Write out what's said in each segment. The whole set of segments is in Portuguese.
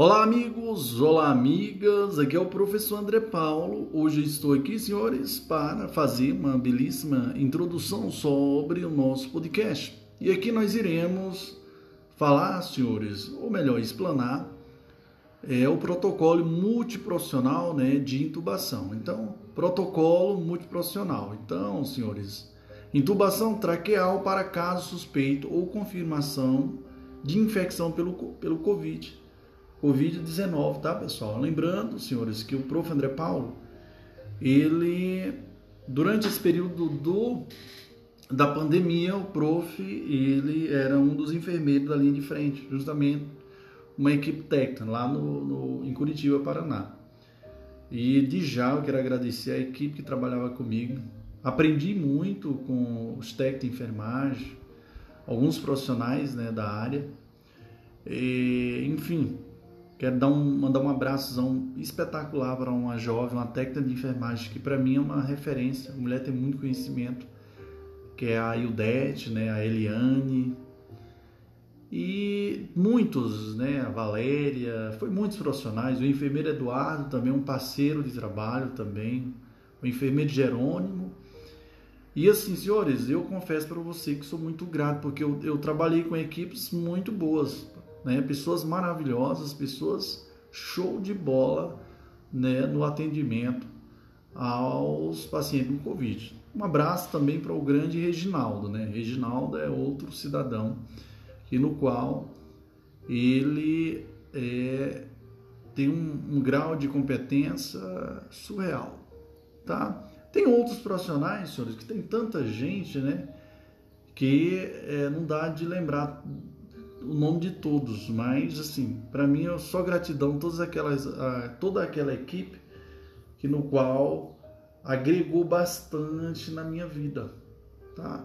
Olá, amigos! Olá, amigas! Aqui é o professor André Paulo. Hoje estou aqui, senhores, para fazer uma belíssima introdução sobre o nosso podcast. E aqui nós iremos falar, senhores, ou melhor, explanar é o protocolo multiprofissional né, de intubação. Então, protocolo multiprofissional. Então, senhores, intubação traqueal para caso suspeito ou confirmação de infecção pelo, pelo Covid Covid-19, tá, pessoal? Lembrando, senhores, que o prof. André Paulo, ele, durante esse período do, da pandemia, o prof, ele era um dos enfermeiros da linha de frente, justamente uma equipe técnica lá no, no, em Curitiba, Paraná. E de já eu quero agradecer a equipe que trabalhava comigo. Aprendi muito com os técnicos de enfermagem, alguns profissionais né, da área. E, enfim, Quero dar um, mandar um abraço espetacular para uma jovem, uma técnica de enfermagem que para mim é uma referência. A mulher tem muito conhecimento, que é a Ildete, né, a Eliane e muitos, né, a Valéria, foi muitos profissionais. O enfermeiro Eduardo também um parceiro de trabalho também, o enfermeiro Jerônimo. E assim, senhores, eu confesso para você que sou muito grato porque eu, eu trabalhei com equipes muito boas né? Pessoas maravilhosas, pessoas show de bola, né? No atendimento aos pacientes com Covid. Um abraço também para o grande Reginaldo, né? Reginaldo é outro cidadão e no qual ele é, tem um, um, grau de competência surreal, tá? Tem outros profissionais, senhores, que tem tanta gente, né? Que é, não dá de lembrar o nome de todos, mas assim, para mim é só gratidão todas aquelas, a, toda aquela equipe que no qual agregou bastante na minha vida, tá?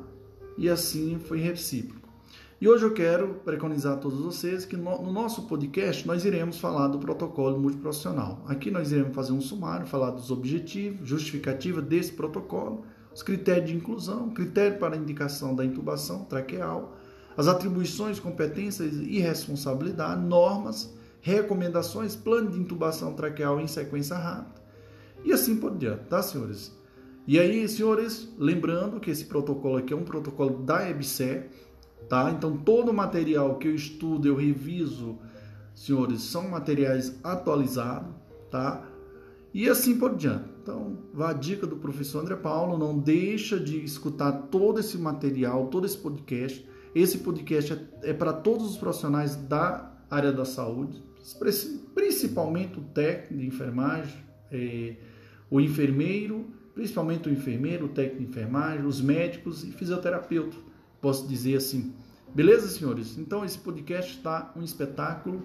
E assim foi recíproco. E hoje eu quero preconizar a todos vocês que no, no nosso podcast nós iremos falar do protocolo multiprofissional. Aqui nós iremos fazer um sumário, falar dos objetivos, justificativa desse protocolo, os critérios de inclusão, critério para indicação da intubação traqueal, as atribuições, competências e responsabilidade, normas, recomendações, plano de intubação traqueal em sequência rápida e assim por diante, tá, senhores? E aí, senhores, lembrando que esse protocolo aqui é um protocolo da EBSE, tá? Então, todo o material que eu estudo, eu reviso, senhores, são materiais atualizados, tá? E assim por diante. Então, vá a dica do professor André Paulo, não deixa de escutar todo esse material, todo esse podcast, esse podcast é, é para todos os profissionais da área da saúde, principalmente o técnico de enfermagem, é, o enfermeiro, principalmente o enfermeiro, o técnico de enfermagem, os médicos e fisioterapeutas, posso dizer assim. Beleza, senhores? Então esse podcast está um espetáculo,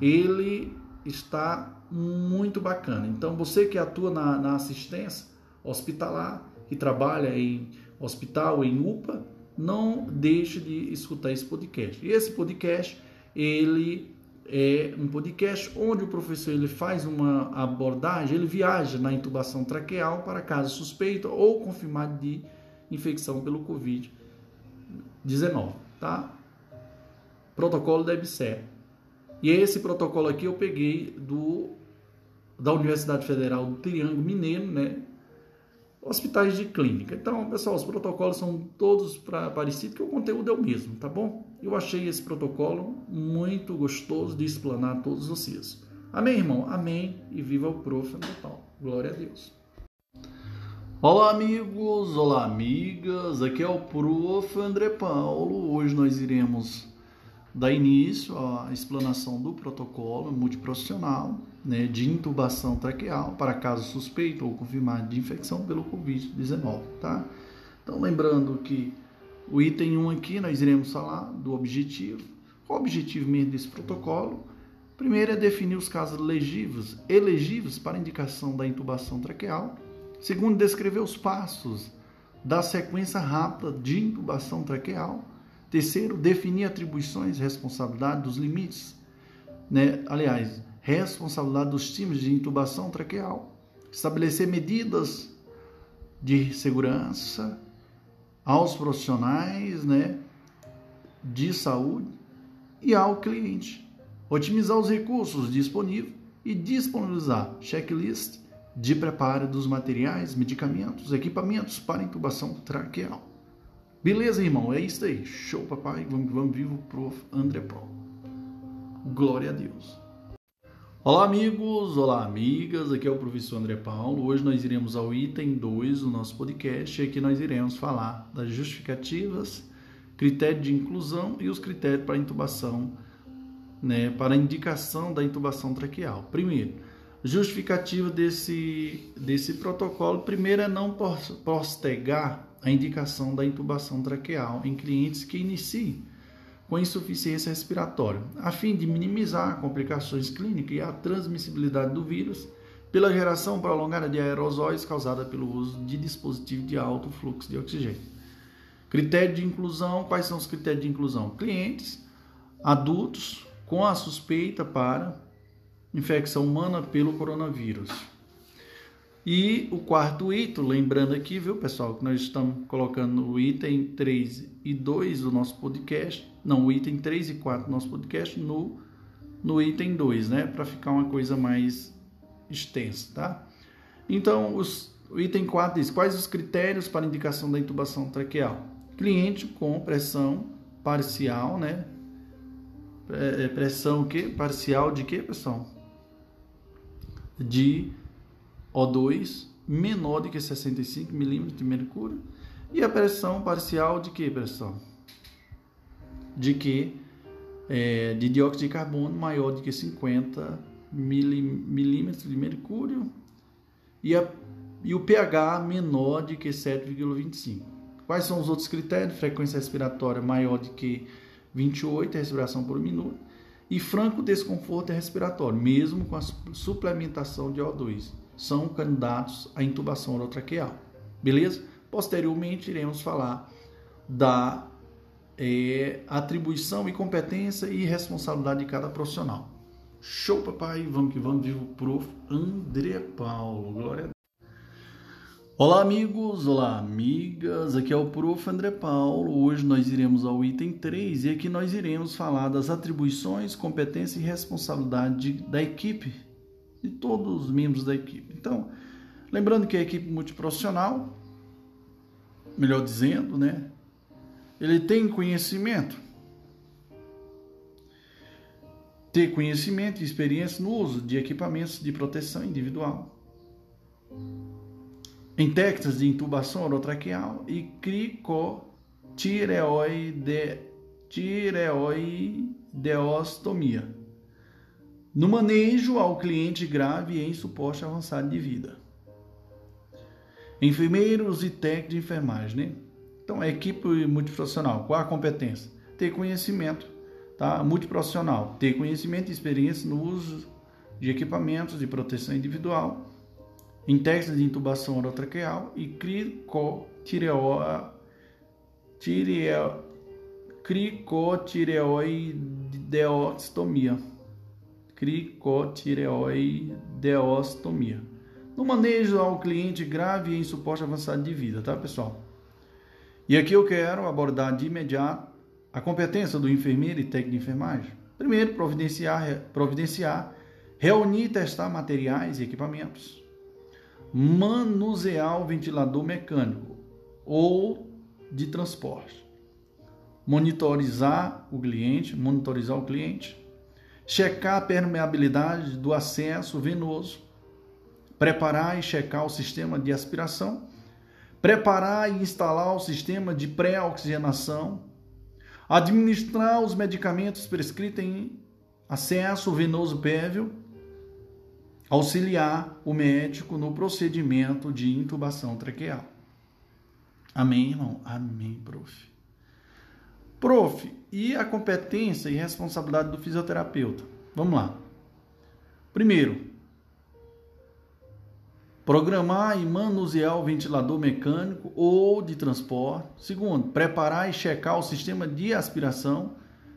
ele está muito bacana. Então você que atua na, na assistência hospitalar, que trabalha em hospital, em UPA, não deixe de escutar esse podcast. E esse podcast, ele é um podcast onde o professor ele faz uma abordagem, ele viaja na intubação traqueal para caso suspeito ou confirmado de infecção pelo Covid-19, tá? Protocolo da EBSER. E esse protocolo aqui eu peguei do da Universidade Federal do Triângulo Mineiro, né? Hospitais de clínica. Então, pessoal, os protocolos são todos parecidos, que o conteúdo é o mesmo, tá bom? Eu achei esse protocolo muito gostoso de explanar todos vocês. Amém, irmão? Amém. E viva o prof. Natal. Glória a Deus. Olá, amigos. Olá, amigas. Aqui é o prof. André Paulo. Hoje nós iremos dar início à explanação do protocolo multiprofissional né, de intubação traqueal para caso suspeito ou confirmado de infecção pelo Covid-19, tá? Então, lembrando que o item 1 aqui nós iremos falar do objetivo. Qual o objetivo mesmo desse protocolo? Primeiro é definir os casos elegíveis, elegíveis para indicação da intubação traqueal. Segundo, descrever os passos da sequência rápida de intubação traqueal. Terceiro, definir atribuições, responsabilidade dos limites, né? Aliás, responsabilidade dos times de intubação traqueal, estabelecer medidas de segurança aos profissionais, né, de saúde e ao cliente. otimizar os recursos disponíveis e disponibilizar checklist de preparo dos materiais, medicamentos, equipamentos para intubação traqueal. Beleza, irmão? É isso aí. Show, papai. Vamos, vamos vivo, prof. André Pro. Glória a Deus. Olá, amigos. Olá, amigas. Aqui é o professor André Paulo. Hoje nós iremos ao item 2 do nosso podcast e aqui nós iremos falar das justificativas, critério de inclusão e os critérios para intubação, né, para indicação da intubação traqueal. Primeiro, justificativa desse, desse protocolo, primeiro é não postergar a indicação da intubação traqueal em clientes que iniciem com insuficiência respiratória, a fim de minimizar complicações clínicas e a transmissibilidade do vírus pela geração prolongada de aerosóis causada pelo uso de dispositivos de alto fluxo de oxigênio. Critério de inclusão: quais são os critérios de inclusão? Clientes adultos com a suspeita para infecção humana pelo coronavírus. E o quarto item, lembrando aqui, viu, pessoal, que nós estamos colocando o item 3 e 2 do nosso podcast, não, o item 3 e 4 do nosso podcast no, no item 2, né, para ficar uma coisa mais extensa, tá? Então, os, o item 4 diz: quais os critérios para indicação da intubação traqueal? Cliente com pressão parcial, né? É, é, pressão que parcial de que, pessoal? De O2 menor do que 65 milímetros de mercúrio e a pressão parcial de que pressão? De que é, de dióxido de carbono maior do que 50 milímetros de mercúrio e, a, e o pH menor do que 7,25. Quais são os outros critérios? Frequência respiratória maior do que 28 respiração por minuto e franco desconforto respiratório, mesmo com a suplementação de O2. São candidatos à intubação orotraqueal. Beleza? Posteriormente, iremos falar da é, atribuição e competência e responsabilidade de cada profissional. Show, papai! Vamos que vamos, vivo prof. André Paulo. Glória a. Olá, amigos! Olá, amigas! Aqui é o Prof. André Paulo. Hoje nós iremos ao item 3 e aqui nós iremos falar das atribuições, competência e responsabilidade da equipe, de todos os membros da equipe. Então, lembrando que a equipe multiprofissional, melhor dizendo, né? Ele tem conhecimento, ter conhecimento e experiência no uso de equipamentos de proteção individual em técnicas de intubação orotraqueal e cricotireoideostomia. No manejo ao cliente grave em suporte avançado de vida. Enfermeiros e técnicos de enfermagem, né? Então, equipe multiprofissional, qual a competência? Ter conhecimento, tá? Multiprofissional, ter conhecimento e experiência no uso de equipamentos de proteção individual em técnicas de intubação orotraqueal e cricotireoideostomia. Cricotireoideostomia. No manejo ao cliente grave e em suporte avançado de vida, tá, pessoal? E aqui eu quero abordar de imediato a competência do enfermeiro e técnico de enfermagem. Primeiro, providenciar, providenciar reunir e testar materiais e equipamentos manusear o ventilador mecânico ou de transporte, monitorizar o cliente, monitorizar o cliente, checar a permeabilidade do acesso venoso, preparar e checar o sistema de aspiração, preparar e instalar o sistema de pré-oxigenação, administrar os medicamentos prescritos em acesso venoso prévio auxiliar o médico no procedimento de intubação traqueal. Amém, irmão? Amém, prof. Prof, e a competência e responsabilidade do fisioterapeuta? Vamos lá. Primeiro, programar e manusear o ventilador mecânico ou de transporte. Segundo, preparar e checar o sistema de aspiração.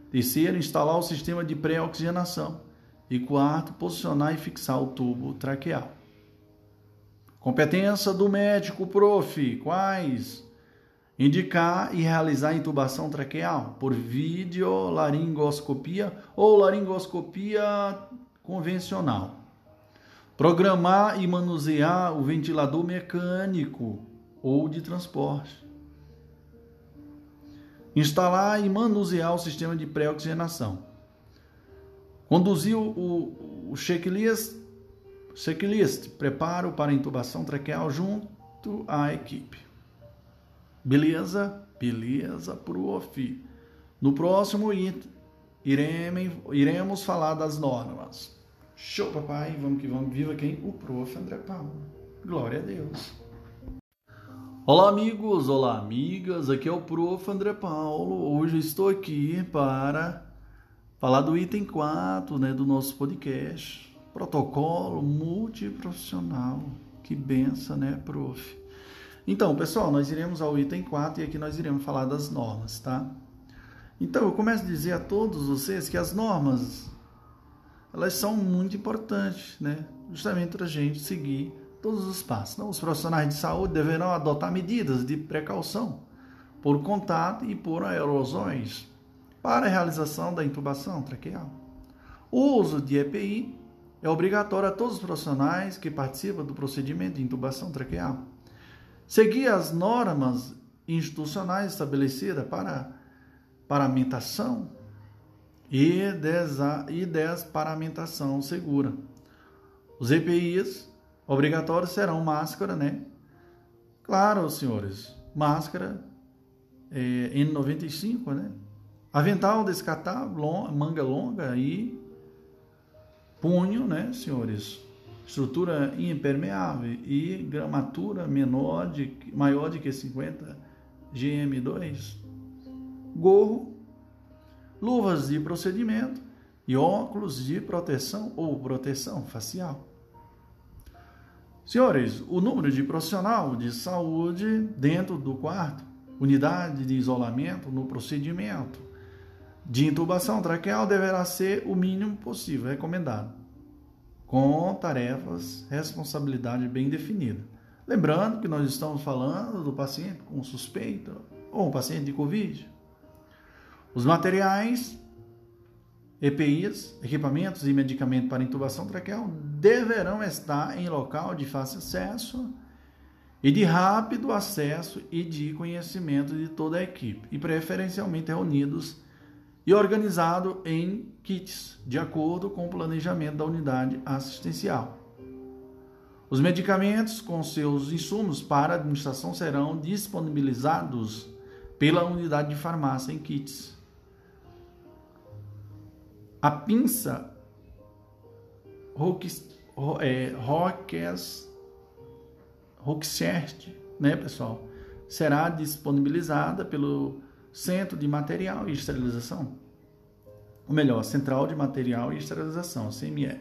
Terceiro, instalar o sistema de pré-oxigenação. E quarto, posicionar e fixar o tubo traqueal. Competência do médico, prof. Quais? Indicar e realizar intubação traqueal por videolaringoscopia ou laringoscopia convencional. Programar e manusear o ventilador mecânico ou de transporte. Instalar e manusear o sistema de pré-oxigenação. Conduzir o, o checklist, checklist, preparo para intubação traqueal junto à equipe. Beleza? Beleza, prof. No próximo item, iremos, falar das normas. Show, papai. Vamos que vamos. Viva quem? O prof. André Paulo. Glória a Deus. Olá, amigos. Olá, amigas. Aqui é o prof. André Paulo. Hoje estou aqui para falar do item 4 né, do nosso podcast. Protocolo multiprofissional. Que benção, né, prof? Então, pessoal, nós iremos ao item 4 e aqui nós iremos falar das normas, tá? Então, eu começo a dizer a todos vocês que as normas, elas são muito importantes, né? Justamente para a gente seguir todos os passos. Então, os profissionais de saúde deverão adotar medidas de precaução por contato e por aerosóis para a realização da intubação traqueal. O uso de EPI é obrigatório a todos os profissionais que participam do procedimento de intubação traqueal seguir as normas institucionais estabelecidas para paramentação e, desa, e desparamentação segura. Os EPIs obrigatórios serão máscara, né? Claro, senhores, máscara é, N95, né? Avental descartável, manga longa e punho, né, senhores? Estrutura impermeável e gramatura menor de, maior de que 50 GM2, gorro, luvas de procedimento e óculos de proteção ou proteção facial. Senhores, o número de profissional de saúde dentro do quarto, unidade de isolamento no procedimento de intubação traqueal deverá ser o mínimo possível recomendado com tarefas, responsabilidade bem definida. Lembrando que nós estamos falando do paciente com suspeita ou um paciente de Covid. Os materiais, EPIs, equipamentos e medicamentos para intubação traqueal deverão estar em local de fácil acesso e de rápido acesso e de conhecimento de toda a equipe, e preferencialmente reunidos e organizado em kits, de acordo com o planejamento da unidade assistencial. Os medicamentos com seus insumos para administração serão disponibilizados pela unidade de farmácia em kits. A pinça Roxert, é, né, pessoal, será disponibilizada pelo Centro de Material e Esterilização, ou melhor, Central de Material e Esterilização, CME,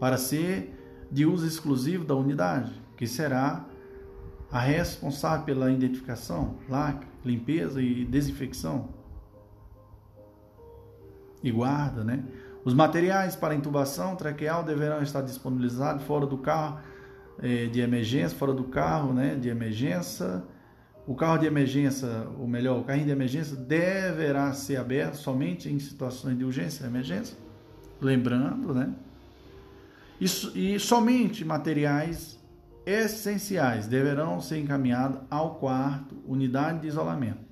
para ser de uso exclusivo da unidade, que será a responsável pela identificação, lacre, limpeza e desinfecção e guarda, né? Os materiais para intubação traqueal deverão estar disponibilizados fora do carro eh, de emergência, fora do carro, né, de emergência o carro de emergência, ou melhor, o carrinho de emergência deverá ser aberto somente em situações de urgência e emergência. Lembrando, né? Isso, e somente materiais essenciais deverão ser encaminhados ao quarto, unidade de isolamento.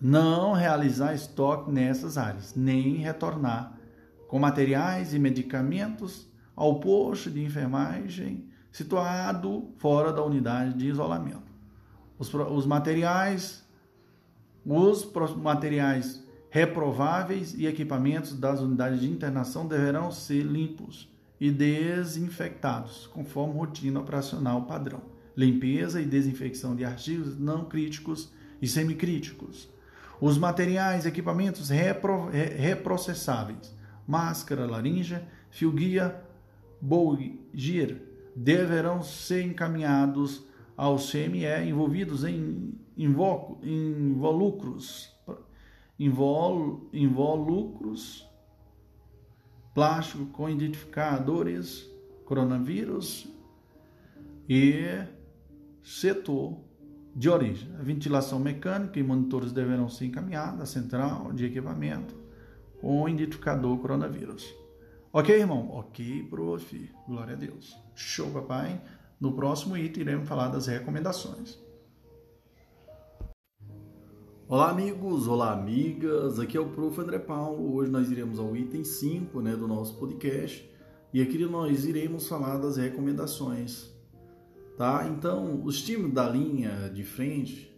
Não realizar estoque nessas áreas, nem retornar com materiais e medicamentos ao posto de enfermagem situado fora da unidade de isolamento. Os, os materiais, os materiais reprováveis e equipamentos das unidades de internação deverão ser limpos e desinfectados, conforme rotina operacional padrão. Limpeza e desinfecção de artigos não críticos e semicríticos. Os materiais e equipamentos repro, reprocessáveis, máscara, laringe, fio guia, Bolgir, deverão ser encaminhados aos CME envolvidos em involucros, invol, involucros plástico com identificadores coronavírus e setor de origem. A ventilação mecânica e monitores deverão ser encaminhados à central de equipamento com identificador coronavírus. Ok, irmão? Ok, prof. Glória a Deus. Show, papai. No próximo item iremos falar das recomendações. Olá, amigos. Olá, amigas. Aqui é o prof. André Paulo. Hoje nós iremos ao item 5 né, do nosso podcast. E aqui nós iremos falar das recomendações. Tá? Então, os times da linha de frente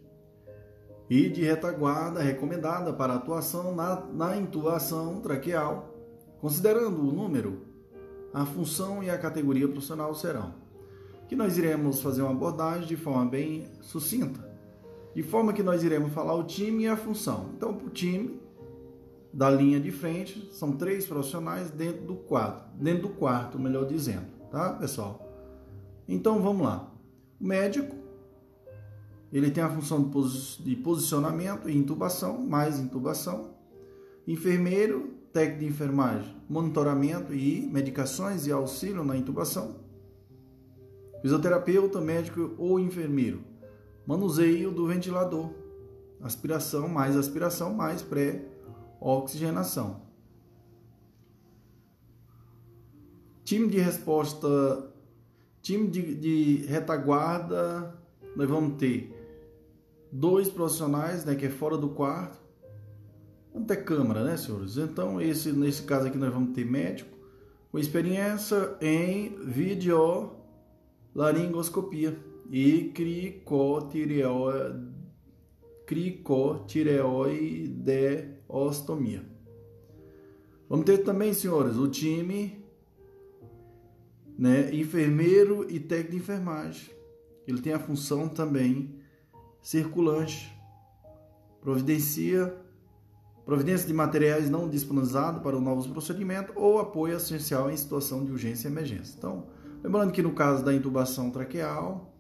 e de retaguarda recomendada para atuação na, na intubação traqueal Considerando o número, a função e a categoria profissional serão que nós iremos fazer uma abordagem de forma bem sucinta, de forma que nós iremos falar o time e a função. Então, o time da linha de frente são três profissionais dentro do quadro, dentro do quarto, melhor dizendo, tá, pessoal? Então, vamos lá. O médico ele tem a função de posicionamento e intubação, mais intubação. Enfermeiro técnico de enfermagem, monitoramento e medicações e auxílio na intubação. Fisioterapeuta, médico ou enfermeiro, manuseio do ventilador, aspiração mais aspiração mais pré-oxigenação. Time de resposta, time de, de retaguarda, nós vamos ter dois profissionais, né, que é fora do quarto, Vamos ter câmara, né, senhores? Então, esse, nesse caso aqui, nós vamos ter médico com experiência em videolaringoscopia e cricotireoideostomia. Vamos ter também, senhores, o time né, enfermeiro e técnico de enfermagem. Ele tem a função também circulante. Providencia providência de materiais não disponibilizados para os novos procedimentos ou apoio essencial em situação de urgência e emergência. Então, lembrando que no caso da intubação traqueal,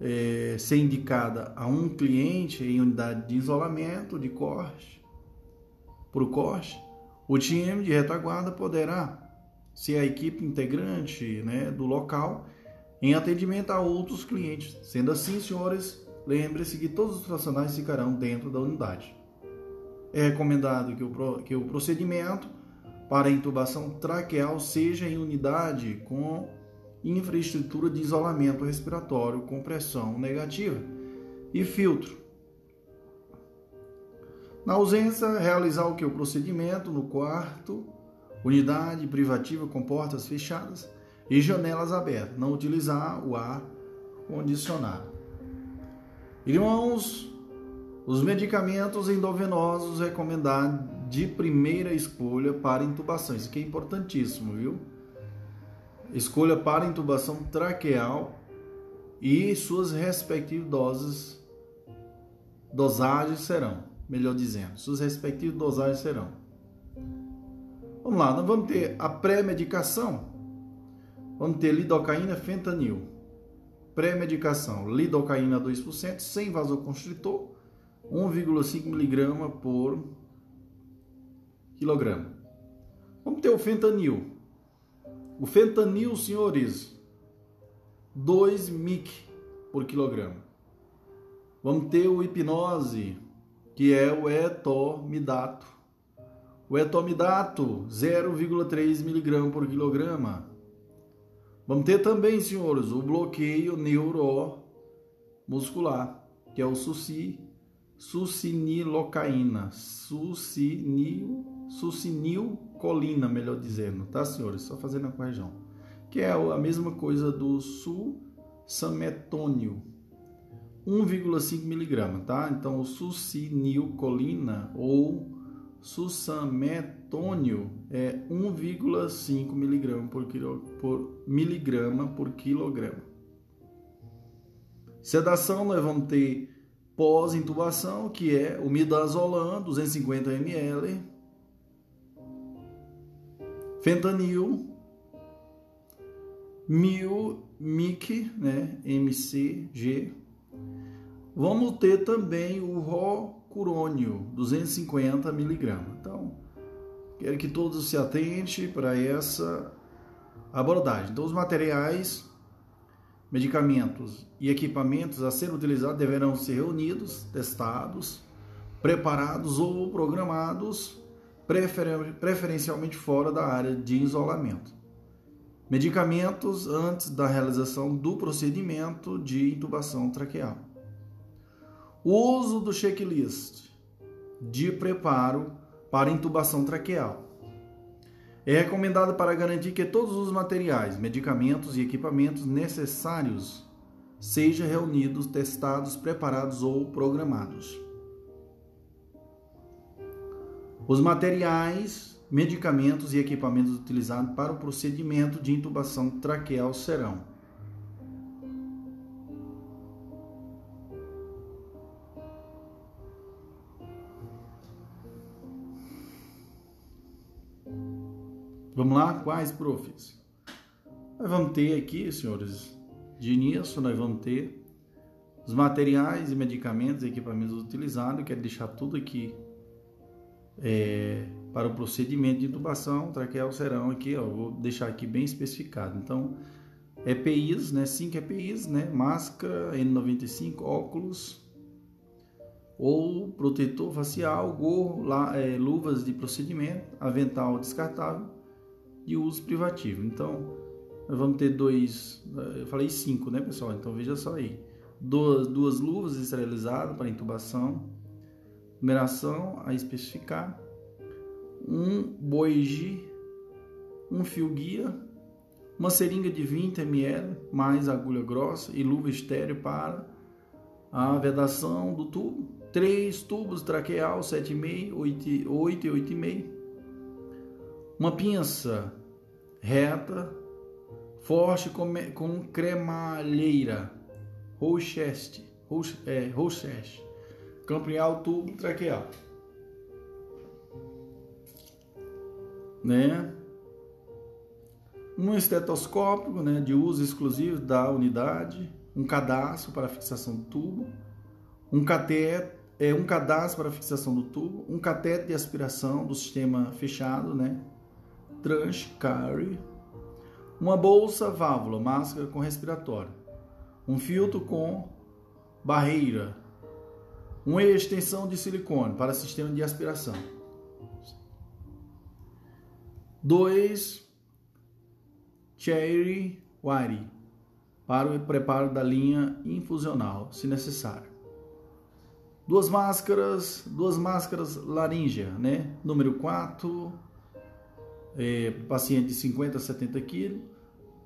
é, ser indicada a um cliente em unidade de isolamento, de corte, por corte, o time de retaguarda poderá ser a equipe integrante né, do local em atendimento a outros clientes. Sendo assim, senhores, lembre-se que todos os profissionais ficarão dentro da unidade é recomendado que o, que o procedimento para intubação traqueal seja em unidade com infraestrutura de isolamento respiratório com pressão negativa e filtro. Na ausência, realizar o que? O procedimento no quarto, unidade privativa com portas fechadas e janelas abertas. Não utilizar o ar condicionado. Irmãos, os medicamentos endovenosos recomendados de primeira escolha para intubação. Isso aqui é importantíssimo, viu? Escolha para intubação traqueal e suas respectivas doses, dosagens serão, melhor dizendo, suas respectivas dosagens serão. Vamos lá, nós vamos ter a pré-medicação. Vamos ter lidocaína, fentanil. Pré-medicação, lidocaína 2%, sem vasoconstritor 1,5 miligrama por quilograma. Vamos ter o fentanil. O fentanil, senhores, 2 mic por quilograma. Vamos ter o hipnose, que é o etomidato. O etomidato, 0,3 miligrama por quilograma. Vamos ter também, senhores, o bloqueio neuromuscular, que é o SUSI, sucinilocaína, sucinil, sucinilcolina, melhor dizendo, tá, senhores? Só fazendo a correção. Que é a mesma coisa do susametônio, 1,5 miligrama, tá? Então, o sucinilcolina ou susametônio é 1,5 miligrama por, quilo, por miligrama por quilograma. Sedação, nós vamos ter pós-intubação, que é o midazolam, 250 ml, fentanil, mil mic, né, MCG. Vamos ter também o rocurônio, 250 miligramas. Então, quero que todos se atentem para essa abordagem. Então, os materiais medicamentos e equipamentos a serem utilizados deverão ser reunidos, testados, preparados ou programados, preferencialmente fora da área de isolamento. Medicamentos antes da realização do procedimento de intubação traqueal. O uso do checklist de preparo para intubação traqueal. É recomendado para garantir que todos os materiais, medicamentos e equipamentos necessários sejam reunidos, testados, preparados ou programados. Os materiais, medicamentos e equipamentos utilizados para o procedimento de intubação traqueal serão Vamos lá? Quais, profs? Nós vamos ter aqui, senhores, de início, nós vamos ter os materiais e medicamentos e equipamentos utilizados. Quero deixar tudo aqui é, para o procedimento de intubação traqueal serão aqui, ó, vou deixar aqui bem especificado. Então, EPIs, né, 5 EPIs, né, máscara, N95, óculos ou protetor facial, gorro, lá, é, luvas de procedimento, avental descartável de uso privativo. Então, nós vamos ter dois, eu falei cinco, né, pessoal? Então veja só aí. Duas, duas luvas esterilizadas para intubação, numeração a especificar, um boiji, um fio guia, uma seringa de 20 ml, mais agulha grossa e luva estéreo para a vedação do tubo, três tubos traqueal 7,5, 8, 8 e 8,5, uma pinça reta, forte com cremalheira, rocheste, é, campanhal tubo traqueal. Né? Um estetoscópio né, de uso exclusivo da unidade, um cadastro para fixação do tubo, um cateter, é, um cadastro para fixação do tubo, um cateter de aspiração do sistema fechado, né? tranche carry, uma bolsa válvula, máscara com respiratório, um filtro com barreira, uma extensão de silicone para sistema de aspiração. 2. Cherry wire para o preparo da linha infusional, se necessário. Duas máscaras, duas máscaras laríngea, né? Número 4, é, paciente de 50 a 70 quilos,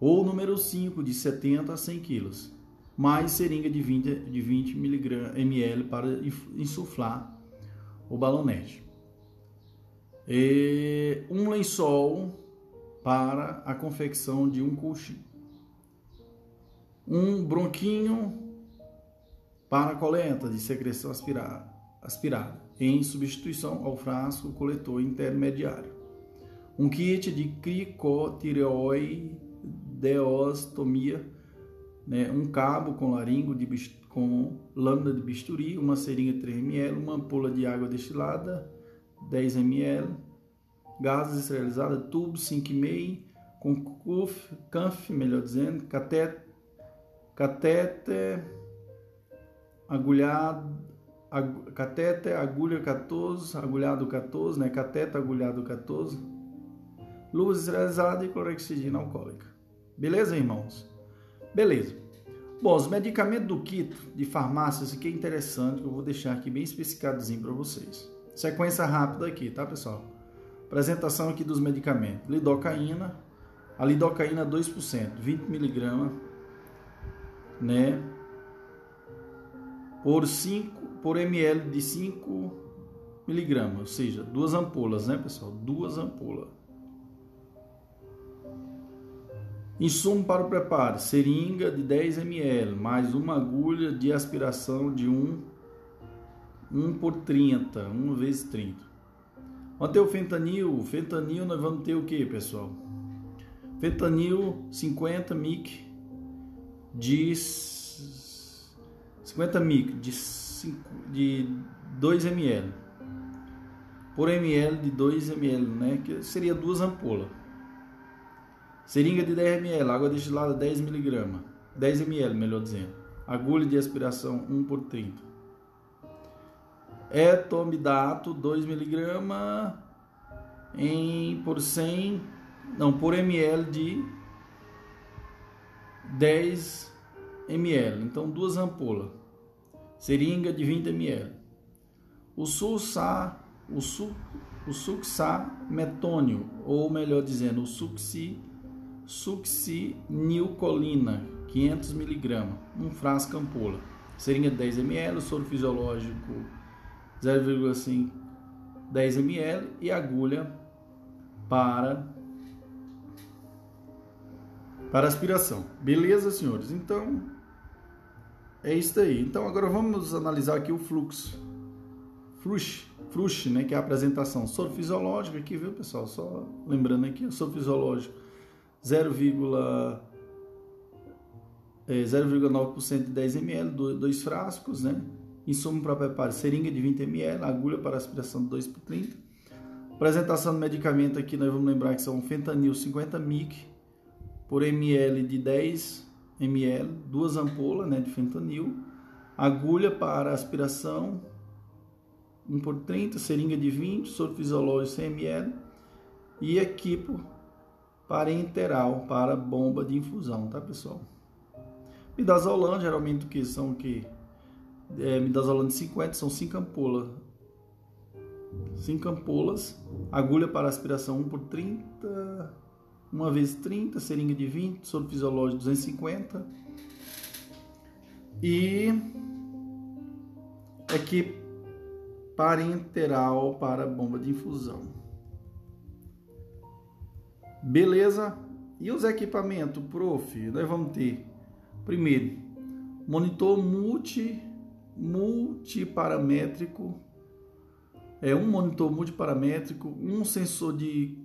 ou número 5, de 70 a 100 quilos, mais seringa de 20, de 20 ml para insuflar o balonete. E um lençol para a confecção de um colchão. Um bronquinho para coleta de secreção aspirada, aspirada em substituição ao frasco coletor intermediário um kit de cricotireoideostomia, né, um cabo com laringo de com lâmina de bisturi, uma seringa 3 ml, uma ampola de água destilada 10 ml, gases esterilizados, tubo 5,5 com cuff, canf, melhor dizendo, cateter, cateter agulhado, ag, cateter, agulha 14, agulhado 14, né, cateter, agulhado 14, luz esterilizadas e clorexidina alcoólica. Beleza, irmãos? Beleza. Bom, os medicamentos do kit de farmácia, isso aqui é interessante, eu vou deixar aqui bem especificadozinho para vocês. Sequência rápida aqui, tá, pessoal? Apresentação aqui dos medicamentos. Lidocaína, a lidocaína 2%, 20 mg, né? Por 5 por ml de 5 miligramas, ou seja, duas ampolas, né, pessoal? Duas ampolas. Insumo para o preparo: seringa de 10 ml, mais uma agulha de aspiração de 1, 1 por 30, 1 vezes 30. Vamos ter o fentanil. Fentanil nós vamos ter o que, pessoal? Fentanil 50 mic de 50 mic de, 5, de 2 ml por ml de 2 ml, né? Que seria duas ampolas. Seringa de 10 ml, água destilada 10 mg, 10 ml, melhor dizendo. Agulha de aspiração 1 por 30. Etomidato 2 mg em por 100, não, por ml de 10 ml. Então duas ampolas. Seringa de 20 ml. O sulsa, o su, o sucsametônio, ou melhor dizendo, o succi, succinilcolina, 500 mg, um frasco ampola. Seringa de 10 ml, soro fisiológico 0,5 10 ml e agulha para para aspiração. Beleza, senhores? Então é isso aí. Então agora vamos analisar aqui o fluxo. Fluxo, fluxo, né, que é a apresentação soro fisiológico aqui, viu, pessoal? Só lembrando aqui, soro fisiológico 0,9% é, de 10 ml, dois frascos, né? Insumo para preparo, seringa de 20 ml, agulha para aspiração de 2 por 30. Apresentação do medicamento aqui, nós vamos lembrar que são fentanil 50 mic por ml de 10 ml, duas ampolas né, de fentanil, agulha para aspiração 1 por 30, seringa de 20, soro fisiológico 100 ml e equipo parenteral para bomba de infusão, tá pessoal? Midazolam, geralmente o que são o que é, midazolam de 50, são 5 ampolas. 5 ampolas, agulha para aspiração 1 por 30, uma vez 30, seringa de 20, soro fisiológico 250. E aqui parenteral para bomba de infusão. Beleza? E os equipamentos, prof? Nós vamos ter primeiro monitor multi multiparamétrico, é um monitor multiparamétrico, um sensor de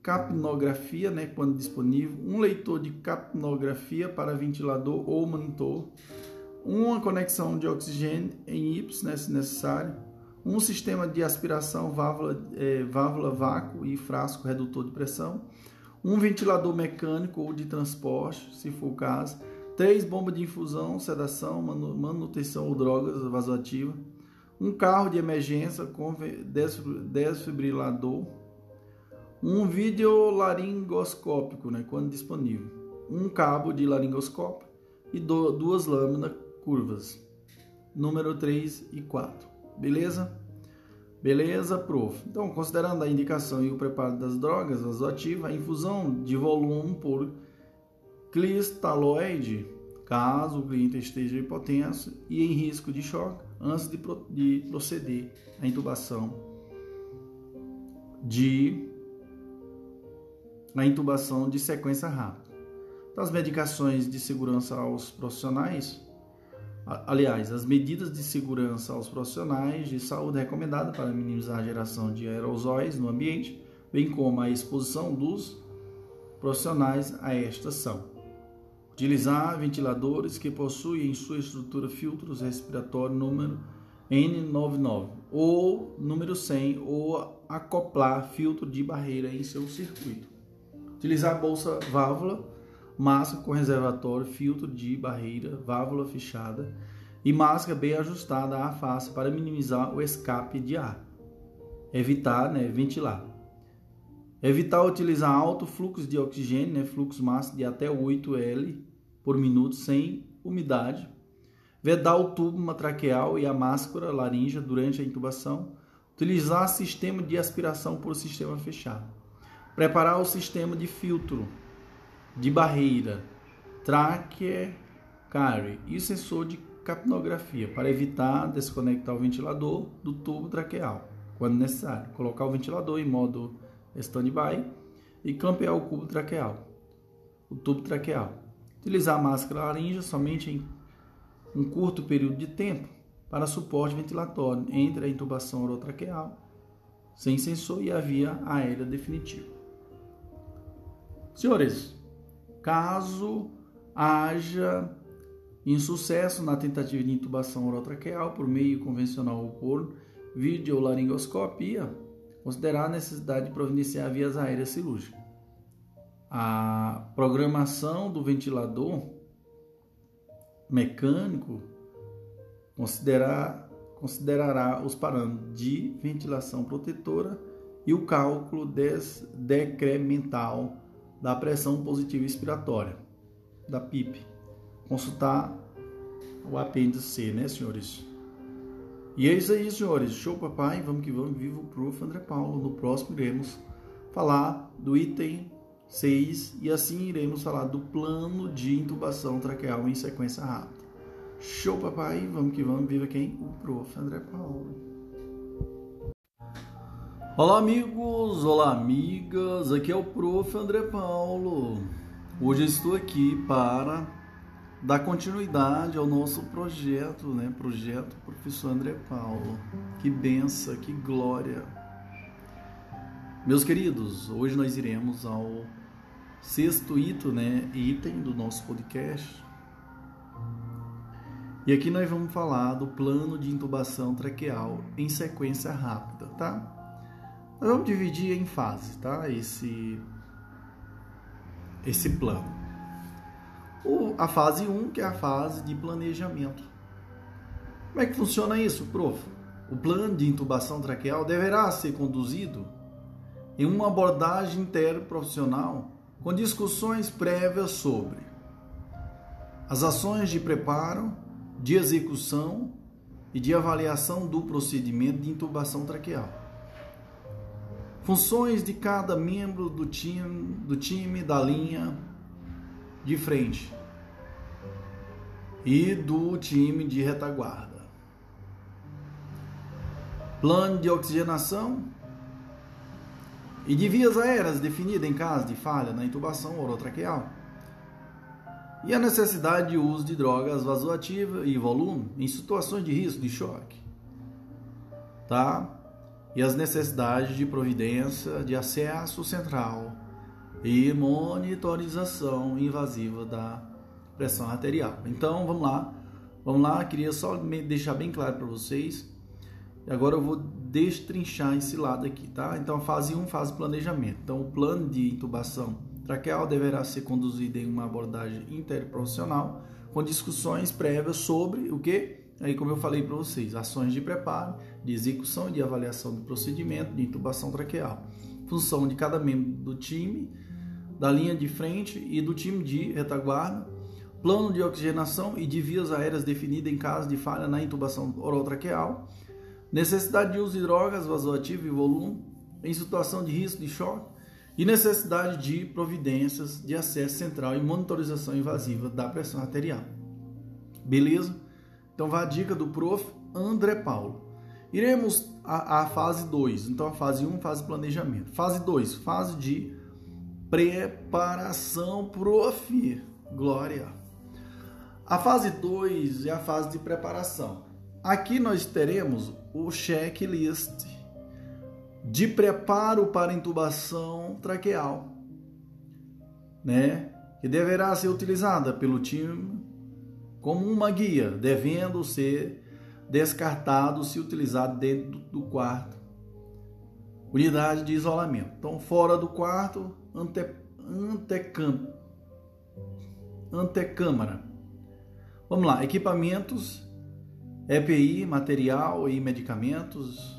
capnografia, né, quando disponível, um leitor de capnografia para ventilador ou monitor, uma conexão de oxigênio em YPS, né, se necessário, um sistema de aspiração, válvula, é, válvula vácuo e frasco redutor de pressão, um ventilador mecânico ou de transporte, se for o caso, três bombas de infusão, sedação, manutenção ou drogas vasoativas, um carro de emergência com desfibrilador, um vídeo laringoscópico, né, quando disponível, um cabo de laringoscópio e duas lâminas curvas, número 3 e 4. Beleza? Beleza, prof. Então, considerando a indicação e o preparo das drogas vasoativas, a infusão de volume por cristalóide, caso o cliente esteja hipotenso e em risco de choque, antes de, de proceder à intubação de a intubação de sequência rápida. As medicações de segurança aos profissionais, aliás, as medidas de segurança aos profissionais de saúde recomendadas para minimizar a geração de aerosóis no ambiente, bem como a exposição dos profissionais a esta são Utilizar ventiladores que possuem em sua estrutura filtros respiratórios número N99 ou número 100 ou acoplar filtro de barreira em seu circuito. Utilizar bolsa válvula, máscara com reservatório, filtro de barreira, válvula fechada e máscara bem ajustada à face para minimizar o escape de ar. Evitar, né, ventilar. Evitar utilizar alto fluxo de oxigênio, né, fluxo máximo de até 8 L por minuto sem umidade, vedar o tubo traqueal e a máscara laríngea durante a intubação, utilizar sistema de aspiração por sistema fechado, preparar o sistema de filtro de barreira, tráquea, carry e sensor de capnografia para evitar desconectar o ventilador do tubo traqueal, quando necessário, colocar o ventilador em modo standby e campear o cubo traqueal, o tubo traqueal. Utilizar a máscara laríngea somente em um curto período de tempo para suporte ventilatório entre a intubação orotraqueal, sem sensor e a via aérea definitiva. Senhores, caso haja insucesso na tentativa de intubação orotraqueal por meio convencional ou por videolaringoscopia, considerar a necessidade de providenciar vias aéreas cirúrgicas. A programação do ventilador mecânico considerar, considerará os parâmetros de ventilação protetora e o cálculo decremental da pressão positiva expiratória, da PIP. Consultar o apêndice C, né, senhores? E é isso aí, senhores. Show, papai. Vamos que vamos. Viva o Prof. André Paulo. No próximo iremos falar do item 6 e assim iremos falar do plano de intubação traqueal em sequência rápida. Show, papai. Vamos que vamos. Viva quem? O Prof. André Paulo. Olá, amigos. Olá, amigas. Aqui é o Prof. André Paulo. Hoje estou aqui para dar continuidade ao nosso projeto, né? Projeto Professor André Paulo. Que benção, que glória. Meus queridos, hoje nós iremos ao sexto item, né? Item do nosso podcast. E aqui nós vamos falar do plano de intubação traqueal em sequência rápida, tá? Nós vamos dividir em fases, tá? Esse esse plano a fase 1, que é a fase de planejamento. Como é que funciona isso, prof? O plano de intubação traqueal deverá ser conduzido em uma abordagem interprofissional com discussões prévias sobre as ações de preparo, de execução e de avaliação do procedimento de intubação traqueal. Funções de cada membro do time, do time da linha de frente e do time de retaguarda. Plano de oxigenação e de vias aéreas definida em caso de falha na intubação orotraqueal. E a necessidade de uso de drogas vasoativas e volume em situações de risco de choque. Tá? E as necessidades de providência de acesso central e monitorização invasiva da pressão arterial. Então, vamos lá. Vamos lá, queria só deixar bem claro para vocês. Agora eu vou destrinchar esse lado aqui, tá? Então, fase 1, fase planejamento. Então, o plano de intubação traqueal deverá ser conduzido em uma abordagem interprofissional com discussões prévias sobre o que? Aí, como eu falei para vocês, ações de preparo, de execução e de avaliação do procedimento de intubação traqueal. Função de cada membro do time da linha de frente e do time de retaguarda, plano de oxigenação e de vias aéreas definida em caso de falha na intubação oral traqueal, necessidade de uso de drogas vasoativas e volume em situação de risco de choque e necessidade de providências de acesso central e monitorização invasiva da pressão arterial. Beleza? Então vai a dica do prof. André Paulo. Iremos à, fase 2. Então a fase 1, um, fase planejamento. Fase 2, fase de preparação, prof. Glória. A fase 2 é a fase de preparação. Aqui nós teremos o checklist de preparo para intubação traqueal, né? Que deverá ser utilizada pelo time como uma guia, devendo ser descartado se utilizado dentro do quarto. Unidade de isolamento. Então, fora do quarto, ante, antecam, antecâmara. Vamos lá, equipamentos, EPI, material e medicamentos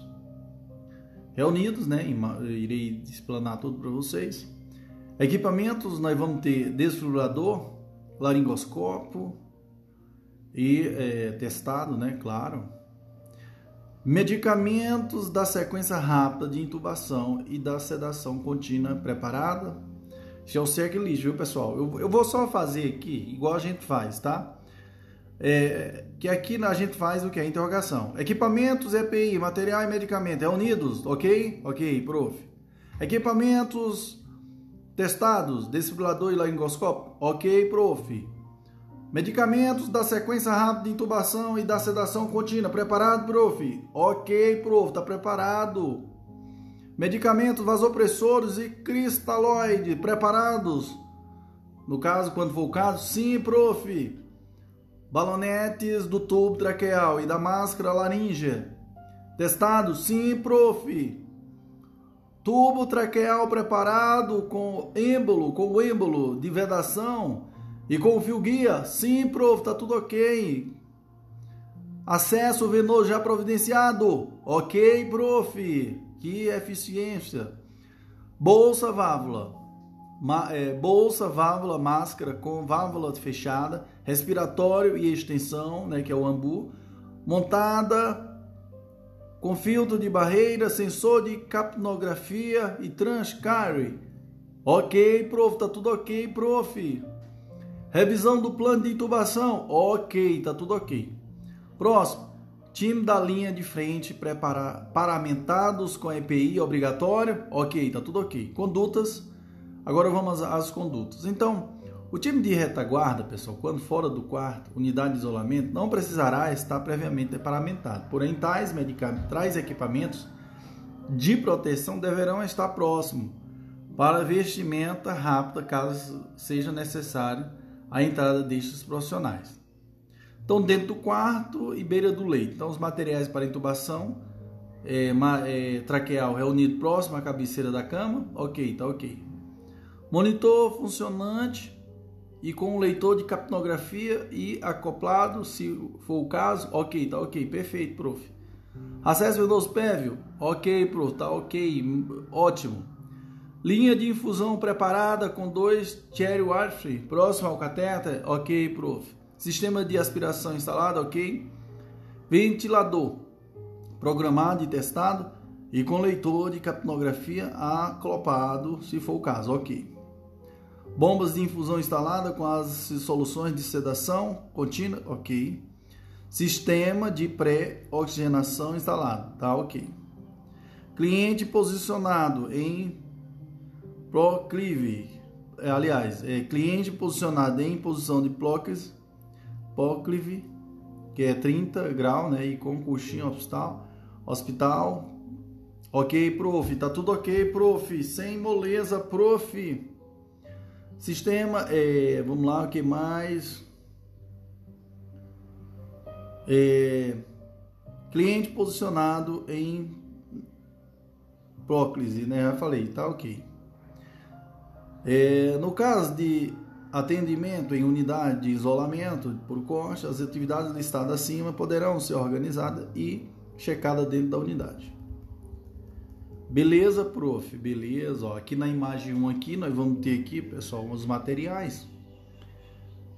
reunidos, né? Irei explanar tudo para vocês. Equipamentos, nós vamos ter desfibrilador, laringoscópio e é, testado, né? Claro. Medicamentos da sequência rápida de intubação e da sedação contínua preparada esse é o checklist, viu, pessoal? Eu, eu vou só fazer aqui, igual a gente faz, tá? É, que aqui a gente faz o que? A interrogação. Equipamentos, EPI, material e medicamento. É unidos, ok? Ok, prof. Equipamentos testados, desfibrilador e laringoscópio. Ok, prof. Medicamentos da sequência rápida de intubação e da sedação contínua. Preparado, prof? Ok, prof. Tá preparado. Medicamentos vasopressores e cristalóide preparados? No caso, quando for o caso, sim, prof. Balonetes do tubo traqueal e da máscara laríngea. Testados? Sim, prof. Tubo traqueal preparado com êmbolo, com êmbolo de vedação E com o fio guia? Sim, prof, tá tudo ok. Acesso venoso já providenciado? Ok, prof. Que eficiência. Bolsa válvula. Ma, é, bolsa, válvula, máscara com válvula fechada, respiratório e extensão, né, que é o ambu, montada com filtro de barreira, sensor de capnografia e transcarry. Ok, prof, tá tudo ok, prof. Revisão do plano de intubação. Ok, tá tudo ok. Próximo. Time da linha de frente prepara, paramentados com EPI obrigatório. Ok, tá tudo ok. Condutas. Agora vamos às condutas. Então, o time de retaguarda, pessoal, quando fora do quarto, unidade de isolamento, não precisará estar previamente paramentado. Porém, tais, tais equipamentos de proteção deverão estar próximos para vestimenta rápida, caso seja necessário a entrada destes profissionais. Então, dentro do quarto e beira do leito. Então, os materiais para intubação, é, é, traqueal reunido próximo à cabeceira da cama, ok, tá ok. Monitor funcionante, e com o leitor de capnografia e acoplado, se for o caso, ok, tá ok, perfeito, prof. Acesso venoso prévio, ok, prof, tá ok, ótimo. Linha de infusão preparada com dois cherry warfare próximo ao catéter, ok, prof. Sistema de aspiração instalado, ok. Ventilador programado e testado e com leitor de capnografia acoplado, se for o caso, ok bombas de infusão instalada com as soluções de sedação contínua, ok. Sistema de pré-oxigenação instalado, tá ok. Cliente posicionado em proclive, é, aliás, é cliente posicionado em posição de proclive, proclive que é 30 graus, né, e com coxinha hospital, hospital. Ok, prof, tá tudo ok, prof, sem moleza, prof. Sistema, é, vamos lá, o que mais? É, cliente posicionado em próclise, né? Já falei, tá ok. É, no caso de atendimento em unidade de isolamento por costa, as atividades listadas acima poderão ser organizadas e checadas dentro da unidade. Beleza, prof? Beleza. Ó, aqui na imagem 1 aqui, nós vamos ter aqui, pessoal, os materiais.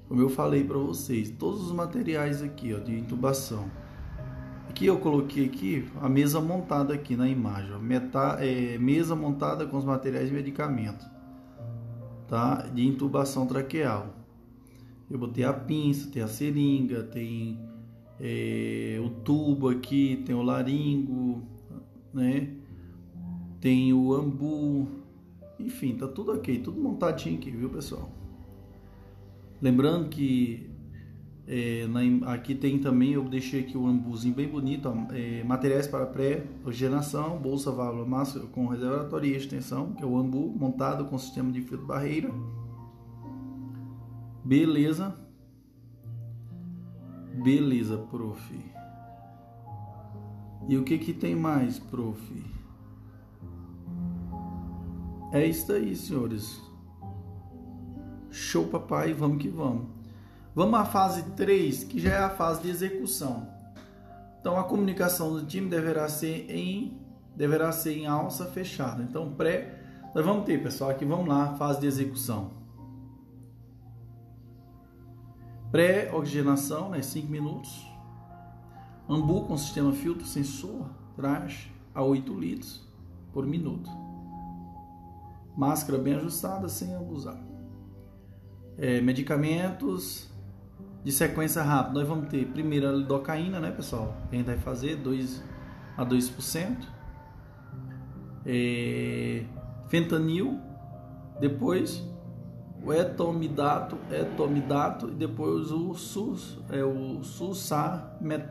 Como eu falei para vocês, todos os materiais aqui, ó, de intubação. Aqui eu coloquei aqui a mesa montada aqui na imagem, ó, é, mesa montada com os materiais de medicamento, tá? De intubação traqueal. Eu botei a pinça, tem a seringa, tem é, o tubo aqui, tem o laringo, né? tem o ambu, enfim, tá tudo ok, tudo montadinho aqui, viu pessoal? Lembrando que é, na, aqui tem também, eu deixei aqui o ambuzinho bem bonito, ó, é, materiais para pré-oxigenação, bolsa válvula massa com reservatório e extensão, que é o ambu montado com sistema de filtro barreira. Beleza. Beleza, prof. E o que que tem mais, prof? É isso aí, senhores. Show, papai, vamos que vamos. Vamos à fase 3, que já é a fase de execução. Então, a comunicação do time deverá ser em deverá ser em alça fechada. Então, pré nós vamos ter, pessoal, aqui vamos lá, fase de execução. Pré-oxigenação, né, 5 minutos. Ambu com sistema filtro sensor, traje a 8 litros por minuto. Máscara bem ajustada, sem abusar. É, medicamentos de sequência rápida. Nós vamos ter primeiro a lidocaína, né, pessoal? Que a gente vai fazer 2 a 2%. É, fentanil. Depois o etomidato, etomidato e depois o sus, é o susamet,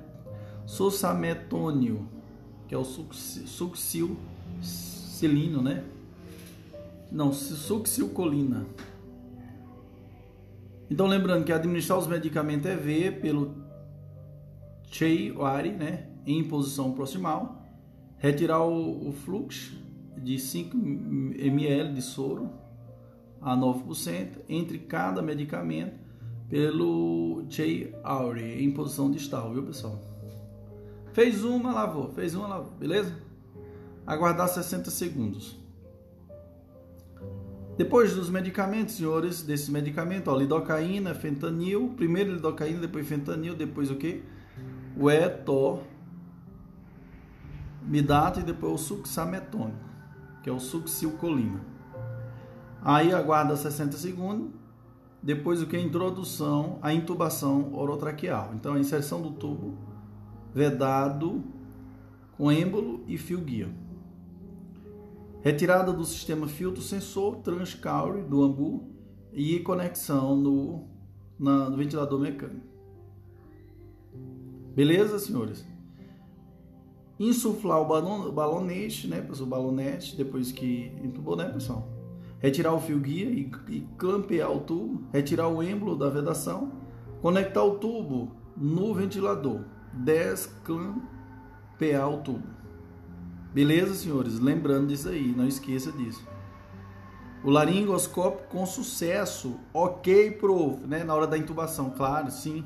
susametônio, que é o succinilcilino, né? Não, succinilcolina. Então, lembrando que administrar os medicamentos é ver pelo Cheiwari, né, em posição proximal, retirar o, o fluxo de 5 ml de soro a 9% entre cada medicamento pelo Auri em posição distal, viu pessoal? Fez uma, lavou, fez uma, lavou, beleza? Aguardar 60 segundos. Depois dos medicamentos, senhores, desse medicamento, ó, lidocaína, fentanil, primeiro lidocaína, depois fentanil, depois o que? O etor, midato e depois o succinilmetônico, que é o succinilcolina. Aí aguarda 60 segundos, depois o que? A introdução, a intubação orotraqueal. Então, a inserção do tubo vedado com êmbolo e fio guia. Retirada do sistema filtro sensor transcaure do ambu e conexão no, na, no ventilador mecânico. Beleza, senhores? Insuflar o, balon, o balonete, né, pessoal? O balonete, depois que entubou, né, pessoal? Retirar o fio guia e, e clampear o tubo. Retirar o êmbolo da vedação. Conectar o tubo no ventilador. Desclampear o tubo. Beleza, senhores? Lembrando disso aí, não esqueça disso. O laringoscópio com sucesso. Ok, prof, né? Na hora da intubação, claro, sim.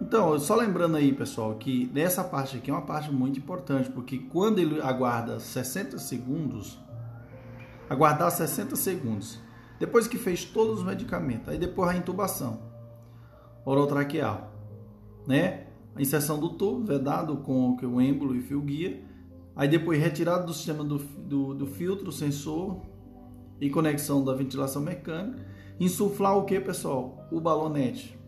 Então, só lembrando aí, pessoal, que nessa parte aqui é uma parte muito importante, porque quando ele aguarda 60 segundos, aguardar 60 segundos, depois que fez todos os medicamentos, aí depois a intubação orotraqueal, né? A inserção do tubo vedado com o êmbolo e fio guia, Aí depois retirado do sistema do, do, do filtro, sensor e conexão da ventilação mecânica. Insuflar o que, pessoal? O balonete.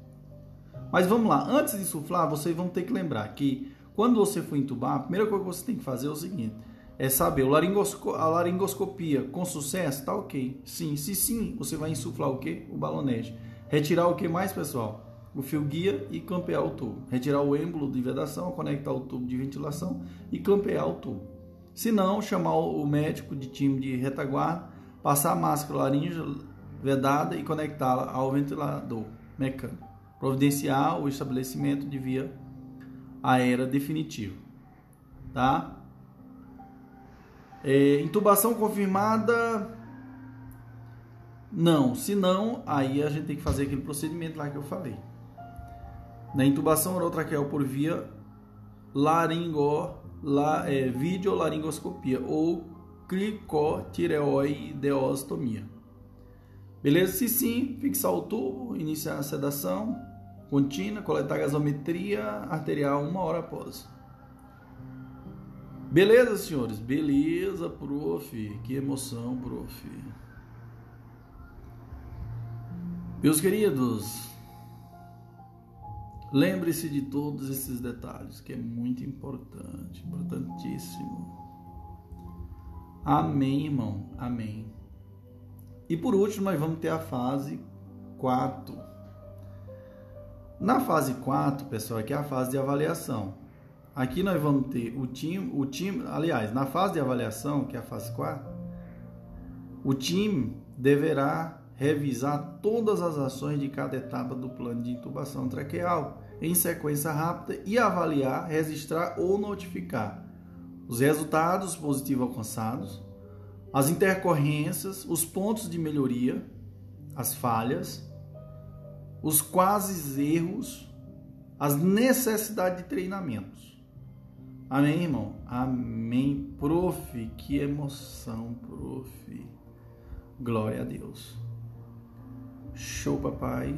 Mas vamos lá, antes de insuflar, vocês vão ter que lembrar que quando você for entubar, a primeira coisa que você tem que fazer é o seguinte: é saber o laringosco a laringoscopia com sucesso, tá ok. Sim, se sim, você vai insuflar o que? O balonete. Retirar o que mais, pessoal? O fio guia e clampear o tubo. Retirar o êmbolo de vedação, conectar o tubo de ventilação e clampear o tubo. Se não, chamar o médico de time de retaguarda, passar a máscara laringe vedada e conectá-la ao ventilador mecânico. Providenciar o estabelecimento de via aérea definitivo. Tá? É, intubação confirmada. Não, se não, aí a gente tem que fazer aquele procedimento lá que eu falei. Na intubação orotraqueal por via laringo, la, é, videolaringoscopia ou cricotireoideostomia. Beleza? Se sim, fixar o tubo, iniciar a sedação contínua, coletar gasometria arterial uma hora após. Beleza, senhores? Beleza, prof. Que emoção, prof. Meus queridos, Lembre-se de todos esses detalhes, que é muito importante, importantíssimo. Amém, irmão. Amém. E por último, nós vamos ter a fase 4. Na fase 4, pessoal, aqui é a fase de avaliação. Aqui nós vamos ter o time, o time, aliás, na fase de avaliação, que é a fase 4, o time deverá revisar todas as ações de cada etapa do plano de intubação traqueal em sequência rápida e avaliar, registrar ou notificar os resultados positivos alcançados, as intercorrências, os pontos de melhoria, as falhas, os quase erros, as necessidades de treinamentos. Amém, irmão? Amém. Prof, que emoção, prof. Glória a Deus. Show, papai.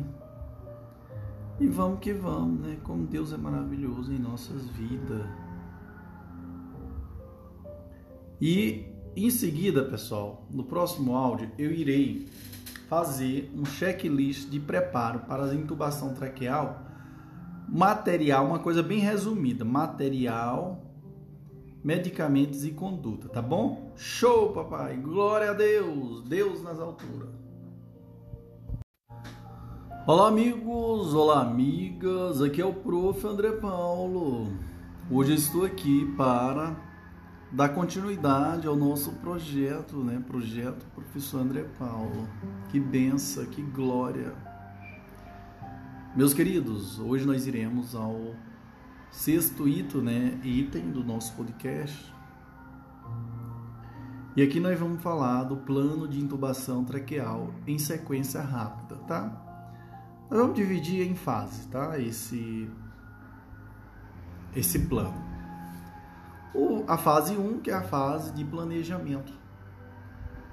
E vamos que vamos, né? Como Deus é maravilhoso em nossas vidas. E em seguida, pessoal, no próximo áudio eu irei fazer um checklist de preparo para a intubação traqueal. Material, uma coisa bem resumida: material, medicamentos e conduta, tá bom? Show, papai! Glória a Deus! Deus nas alturas. Olá amigos, olá amigas, aqui é o Prof. André Paulo. Hoje estou aqui para dar continuidade ao nosso projeto, né? Projeto Professor André Paulo. Que benção, que glória. Meus queridos, hoje nós iremos ao sexto item, né? Item do nosso podcast. E aqui nós vamos falar do plano de intubação traqueal em sequência rápida, tá? Nós vamos dividir em fases, tá? Esse, esse plano. O, a fase 1, que é a fase de planejamento.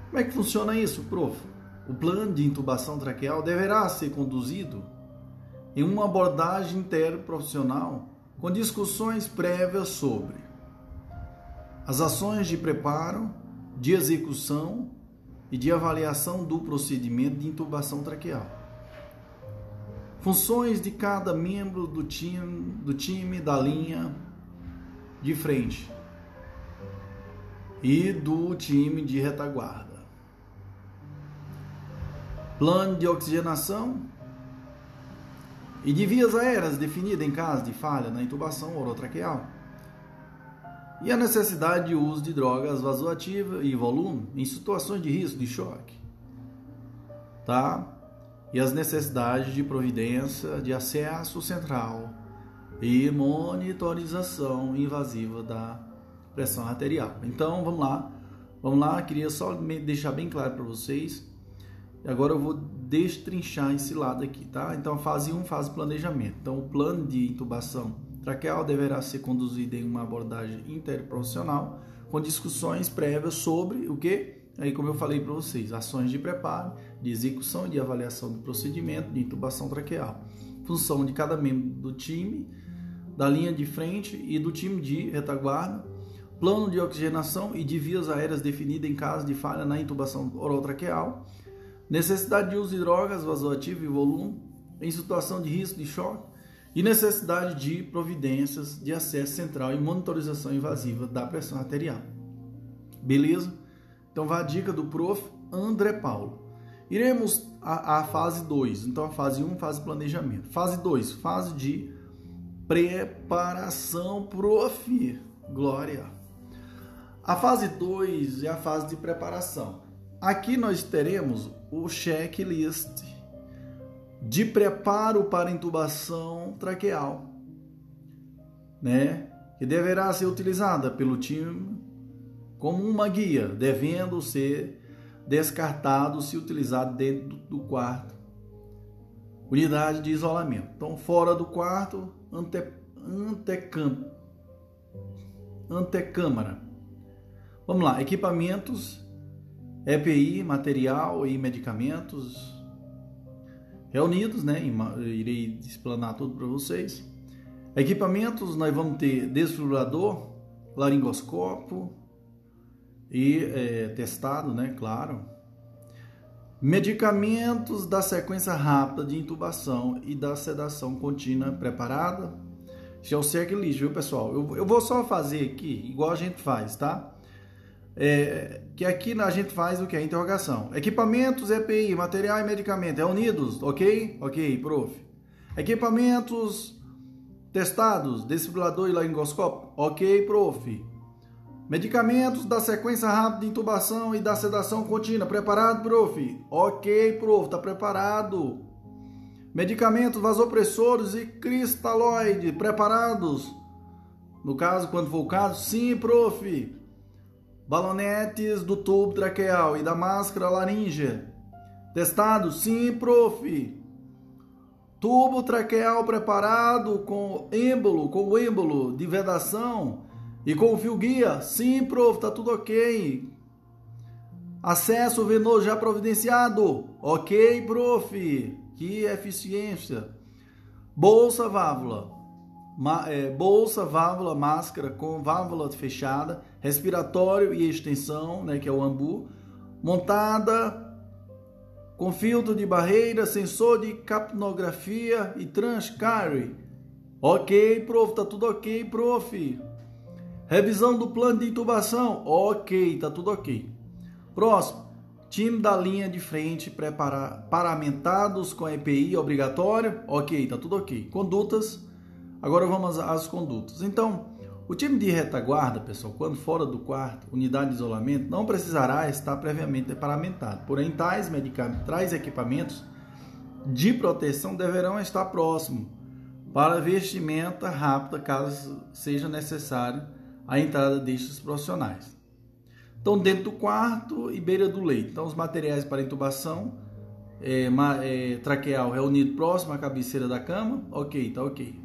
Como é que funciona isso, prof? O plano de intubação traqueal deverá ser conduzido em uma abordagem interprofissional com discussões prévias sobre as ações de preparo, de execução e de avaliação do procedimento de intubação traqueal. Funções de cada membro do time, do time da linha de frente e do time de retaguarda. Plano de oxigenação e de vias aéreas definida em caso de falha na intubação orotraqueal. E a necessidade de uso de drogas vasoativas e volume em situações de risco de choque. Tá? E as necessidades de providência de acesso central e monitorização invasiva da pressão arterial. Então, vamos lá. Vamos lá, queria só deixar bem claro para vocês Agora eu vou destrinchar esse lado aqui, tá? Então, fase 1, fase planejamento. Então, o plano de intubação traqueal deverá ser conduzido em uma abordagem interprofissional com discussões prévias sobre o que? Aí, como eu falei para vocês, ações de preparo, de execução e de avaliação do procedimento de intubação traqueal. Função de cada membro do time, da linha de frente e do time de retaguarda, plano de oxigenação e de vias aéreas definido em caso de falha na intubação oral traqueal, necessidade de uso de drogas vasoativas e volume em situação de risco de choque e necessidade de providências de acesso central e monitorização invasiva da pressão arterial. Beleza? Então vai a dica do prof. André Paulo. Iremos à, fase 2. Então a fase 1, um, fase planejamento. Fase 2, fase de preparação, prof. Glória. A fase 2 é a fase de preparação. Aqui nós teremos o checklist de preparo para intubação traqueal, né? Que deverá ser utilizada pelo time como uma guia, devendo ser descartado se utilizado dentro do quarto. Unidade de isolamento. Então, fora do quarto, ante, antecam, antecâmara. Vamos lá, equipamentos EPI, material e medicamentos reunidos, né? Irei explanar tudo para vocês. Equipamentos, nós vamos ter desfibrilador, laringoscópio e é, testado, né? Claro. Medicamentos da sequência rápida de intubação e da sedação contínua preparada. Esse é o checklist, viu, pessoal? Eu, eu vou só fazer aqui, igual a gente faz, tá? É, que aqui a gente faz o que? A interrogação. Equipamentos, EPI, material e medicamento, reunidos, ok? Ok, prof. Equipamentos testados, desfibrilador e laringoscópio, ok, prof. Medicamentos da sequência rápida de intubação e da sedação contínua, preparado, prof? Ok, prof, tá preparado. Medicamentos vasopressores e cristalóide, preparados? No caso, quando for o caso, sim, prof balonetes do tubo traqueal e da máscara laríngea. Testado? Sim, prof. Tubo traqueal preparado com êmbolo, com o êmbolo de vedação e com o guia? Sim, prof, tá tudo ok. Acesso venoso já providenciado? Ok, prof. Que eficiência. Bolsa válvula é, bolsa, válvula, máscara com válvula fechada, respiratório e extensão, né, que é o AMBU, montada com filtro de barreira, sensor de capnografia e transcarry. Ok, prof, tá tudo ok, prof. Revisão do plano de intubação. Ok, tá tudo ok. Próximo. Time da linha de frente prepara, paramentados com EPI obrigatório. Ok, tá tudo ok. Condutas Agora vamos às condutas. Então, o time de retaguarda, pessoal, quando fora do quarto, unidade de isolamento, não precisará estar previamente paramentado. Porém, tais medicamentos, tais equipamentos de proteção deverão estar próximos para vestimenta rápida, caso seja necessário a entrada destes profissionais. Então, dentro do quarto e beira do leito. Então, os materiais para intubação é, é, traqueal reunido próximo à cabeceira da cama, ok, tá ok.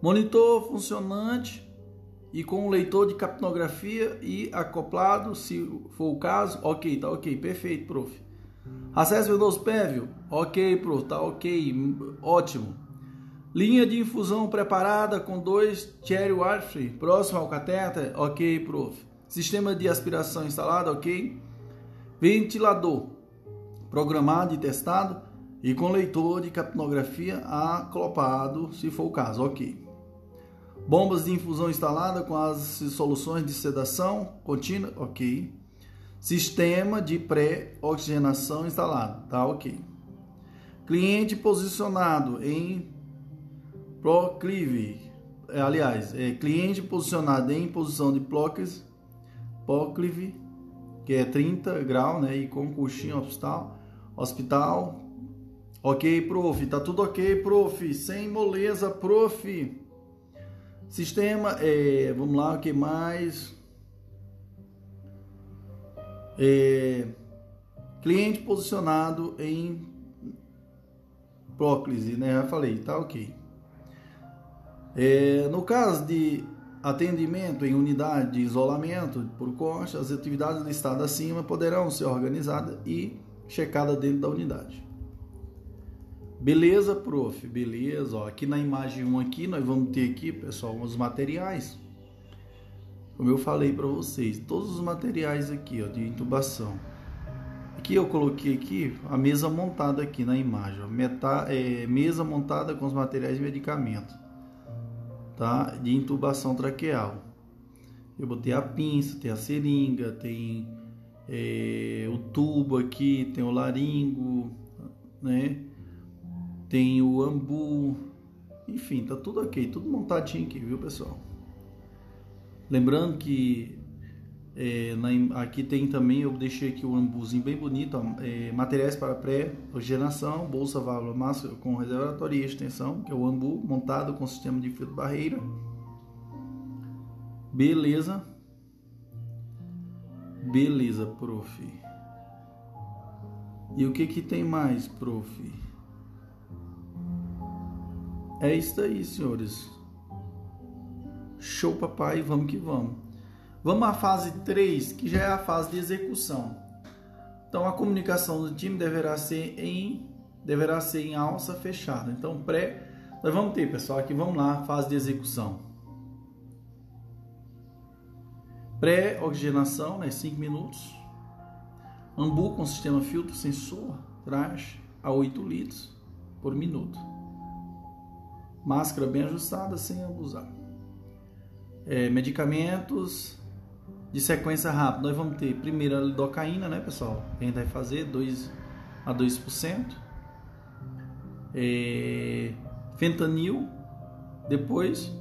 Monitor funcionante e com um leitor de capnografia e acoplado, se for o caso, ok, tá ok, perfeito, prof. Acesso Windows prévio, ok, prof, tá ok, ótimo. Linha de infusão preparada com dois cherry Warfree próximo ao catéter, ok, prof. Sistema de aspiração instalado, ok. Ventilador programado e testado e com leitor de capnografia acoplado, se for o caso, ok. Bombas de infusão instalada com as soluções de sedação contínua, ok. Sistema de pré-oxigenação instalado, tá ok. Cliente posicionado em proclive, é, aliás, é, cliente posicionado em posição de proclive, proclive, que é 30 graus, né, e com coxinha hospital, hospital. Ok, prof, tá tudo ok, prof, sem moleza, prof. Sistema, é, vamos lá, o que mais? É, cliente posicionado em próclise, né? Já falei, tá ok. É, no caso de atendimento em unidade de isolamento por concha, as atividades listadas acima poderão ser organizadas e checadas dentro da unidade. Beleza, prof? Beleza. Ó, aqui na imagem 1 aqui nós vamos ter aqui, pessoal, os materiais. Como eu falei para vocês, todos os materiais aqui, ó, de intubação. Aqui eu coloquei aqui a mesa montada aqui na imagem, ó, é, mesa montada com os materiais de medicamento tá? de intubação traqueal. Eu botei a pinça, tem a seringa, tem é, o tubo aqui, tem o laringo, né? Tem o ambu, enfim, tá tudo ok, tudo montadinho aqui, viu pessoal? Lembrando que é, na, aqui tem também, eu deixei aqui o ambuzinho bem bonito, ó, é, materiais para pré-oxigenação, bolsa válvula máscara com reservatório e extensão, que é o ambu montado com sistema de filtro barreira. Beleza. Beleza, prof. E o que que tem mais, prof? É isso aí, senhores. Show, papai, vamos que vamos. Vamos à fase 3, que já é a fase de execução. Então a comunicação do time deverá ser em deverá ser em alça fechada. Então pré nós vamos ter, pessoal, aqui vamos lá, fase de execução. Pré-oxigenação, né, 5 minutos. Ambu com sistema filtro sensor, traje a 8 litros por minuto. Máscara bem ajustada, sem abusar. É, medicamentos, de sequência rápida, nós vamos ter primeiro a lidocaína, né, pessoal? Que a gente vai fazer 2 a 2%. É, fentanil, depois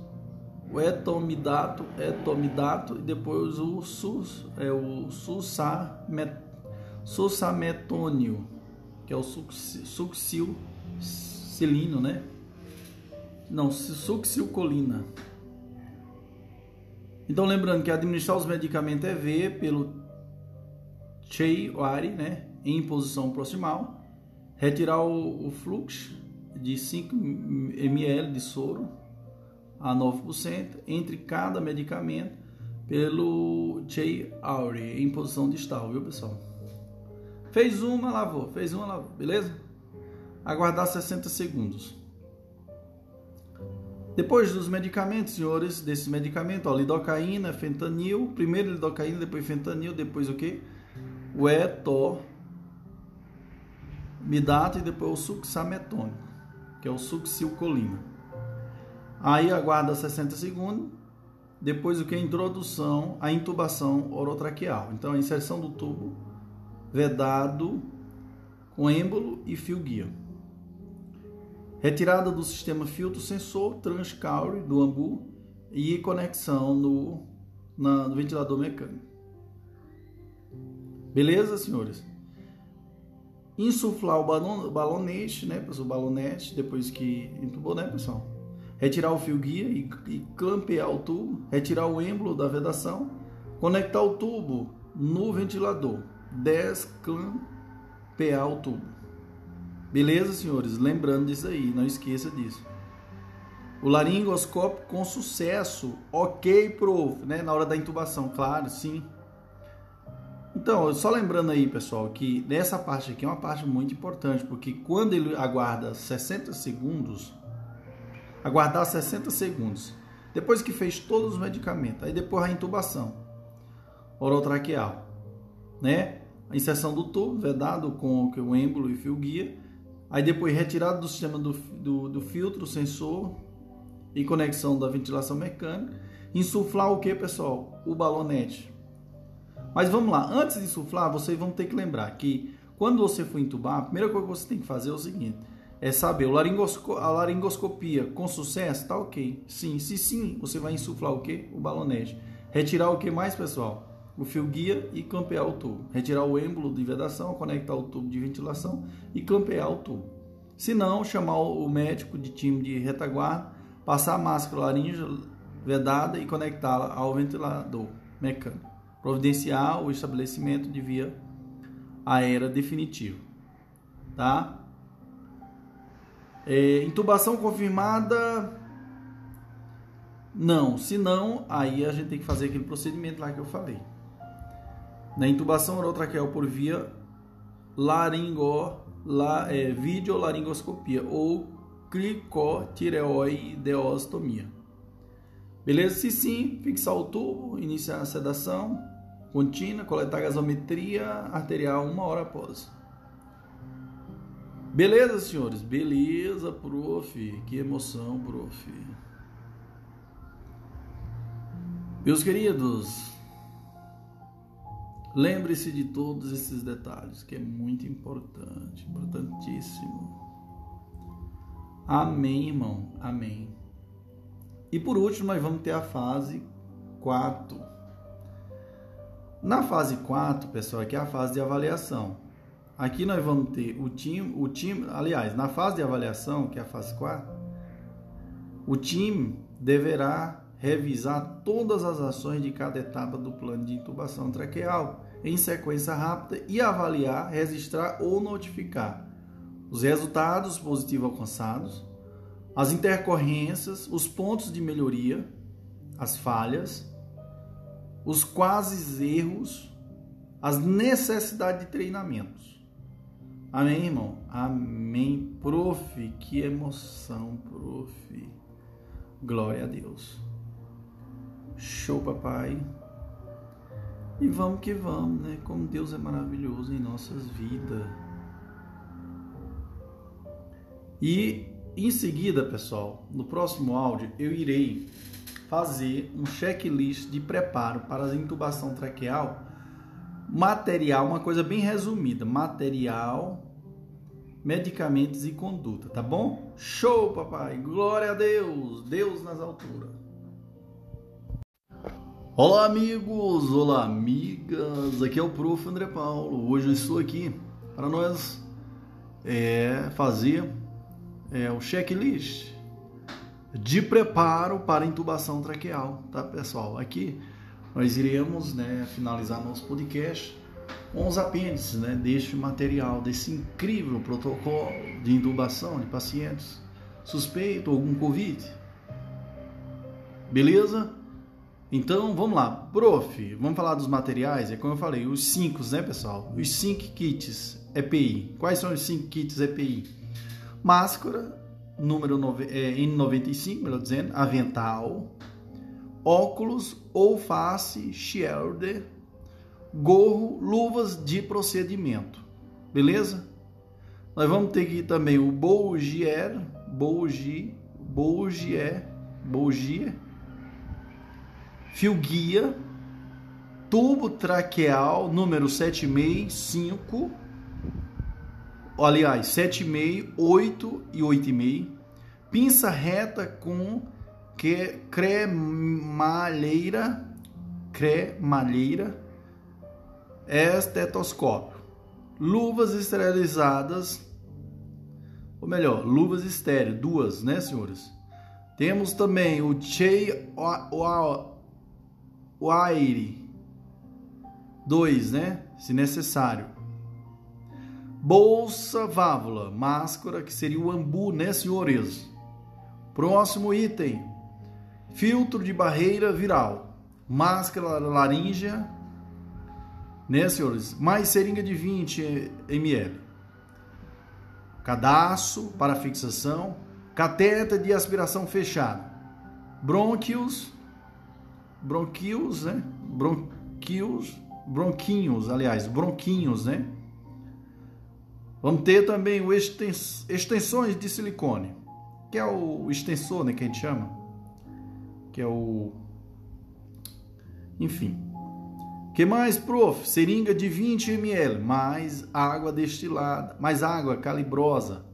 o etomidato, etomidato e depois o sus, é o susamet, susametônio, que é o succinilcolina, né? Não, succinilcolina. Então, lembrando que administrar os medicamentos é ver pelo Chey-Wari, né, em posição proximal, retirar o, o fluxo de 5 ml de soro a 9% entre cada medicamento pelo Chey-Wari em posição distal, viu, pessoal? Fez uma, lavou, fez uma, lavou, beleza? Aguardar 60 segundos. Depois dos medicamentos, senhores, desse medicamento, ó, lidocaína, fentanil, primeiro lidocaína, depois fentanil, depois o que? O etor, midato e depois o succinilmetônico, que é o succinilcolina. Aí aguarda 60 segundos, depois o que? A introdução, a intubação orotraqueal. Então a inserção do tubo vedado com êmbolo e fio guia. Retirada do sistema filtro sensor transcaure do ambu e conexão no, na, no ventilador mecânico. Beleza, senhores? Insuflar o balon, balonete, né, o balonete, depois que entubou, né, pessoal? Retirar o fio guia e, e clampear o tubo, retirar o êmbolo da vedação, conectar o tubo no ventilador, desclampear o tubo. Beleza, senhores? Lembrando disso aí, não esqueça disso. O laringoscópio com sucesso. Ok, prof, né? Na hora da intubação, claro, sim. Então, só lembrando aí, pessoal, que nessa parte aqui é uma parte muito importante, porque quando ele aguarda 60 segundos, aguardar 60 segundos, depois que fez todos os medicamentos, aí depois a intubação orotraqueal, né? A inserção do tubo vedado com o êmbolo e fio guia, aí depois retirado do sistema do, do, do filtro, sensor e conexão da ventilação mecânica, insuflar o que, pessoal? O balonete. Mas vamos lá, antes de insuflar, vocês vão ter que lembrar que quando você for entubar, a primeira coisa que você tem que fazer é o seguinte: é saber o laringosco a laringoscopia com sucesso, tá ok. Sim, se sim, você vai insuflar o que? O balonete. Retirar o que mais, pessoal? O fio guia e clampear o tubo. Retirar o êmbolo de vedação, conectar o tubo de ventilação e clampear o tubo. Se não, chamar o médico de time de retaguarda, passar a máscara laringe vedada e conectá-la ao ventilador mecânico. Providenciar o estabelecimento de via aérea definitivo. Tá? É, intubação confirmada? Não. Se não, aí a gente tem que fazer aquele procedimento lá que eu falei. Na intubação orotraqueal por via laringo, la, é, videolaringoscopia ou cricotireoideostomia. Beleza? Se sim, fixar o tubo, iniciar a sedação contínua, coletar gasometria arterial uma hora após. Beleza, senhores? Beleza, prof. Que emoção, prof. Meus queridos, lembre-se de todos esses detalhes, que é muito importante, importantíssimo. Amém, irmão. Amém. E por último, nós vamos ter a fase 4. Na fase 4, pessoal, aqui é a fase de avaliação. Aqui nós vamos ter o time, o time, aliás, na fase de avaliação, que é a fase 4, o time deverá revisar todas as ações de cada etapa do plano de intubação traqueal em sequência rápida e avaliar, registrar ou notificar os resultados positivos alcançados, as intercorrências, os pontos de melhoria, as falhas, os quase erros, as necessidades de treinamentos. Amém, irmão? Amém. Prof, que emoção, prof. Glória a Deus. Show, papai. E vamos que vamos, né? Como Deus é maravilhoso em nossas vidas. E em seguida, pessoal, no próximo áudio eu irei fazer um checklist de preparo para a intubação traqueal material, uma coisa bem resumida, material, medicamentos e conduta, tá bom? Show, papai! Glória a Deus! Deus nas alturas. Olá, amigos! Olá, amigas! Aqui é o Prof. André Paulo. Hoje eu estou aqui para nós é, fazer é, o checklist de preparo para intubação traqueal, tá, pessoal? Aqui nós iremos né, finalizar nosso podcast com os apêndices né, deste material, desse incrível protocolo de intubação de pacientes suspeito algum Covid. Beleza? Então vamos lá, prof, vamos falar dos materiais. É como eu falei, os cinco, né, pessoal? Os cinco kits EPI. Quais são os cinco kits EPI? Máscara, número é, N95, melhor dizendo, avental, óculos ou face shield, gorro, luvas de procedimento. Beleza? Nós vamos ter aqui também o Bougier, Bougi, Bougier, Bougier, fio guia, tubo traqueal número 765, aliás, 7,5, 8 e 8,5, pinça reta com que cremalheira, cremalheira, estetoscópio, luvas esterilizadas, ou melhor, luvas estéreo, duas, né, senhores? Temos também o Chei Wire, dois, né, se necessário. Bolsa válvula, máscara, que seria o ambu, né, senhores? Próximo item: filtro de barreira viral, máscara laríngea, né, senhores? Mais seringa de 20 ml. Cadastro para fixação, cateter de aspiração fechada, brônquios, bronquios, né? Bronquios, bronquinhos, aliás, bronquinhos, né? Vamos ter também o extens, extensões de silicone, que é o extensor, né, que a gente chama, que é o enfim. Que mais, prof? Seringa de 20 ml, mais água destilada, mais água calibrosa,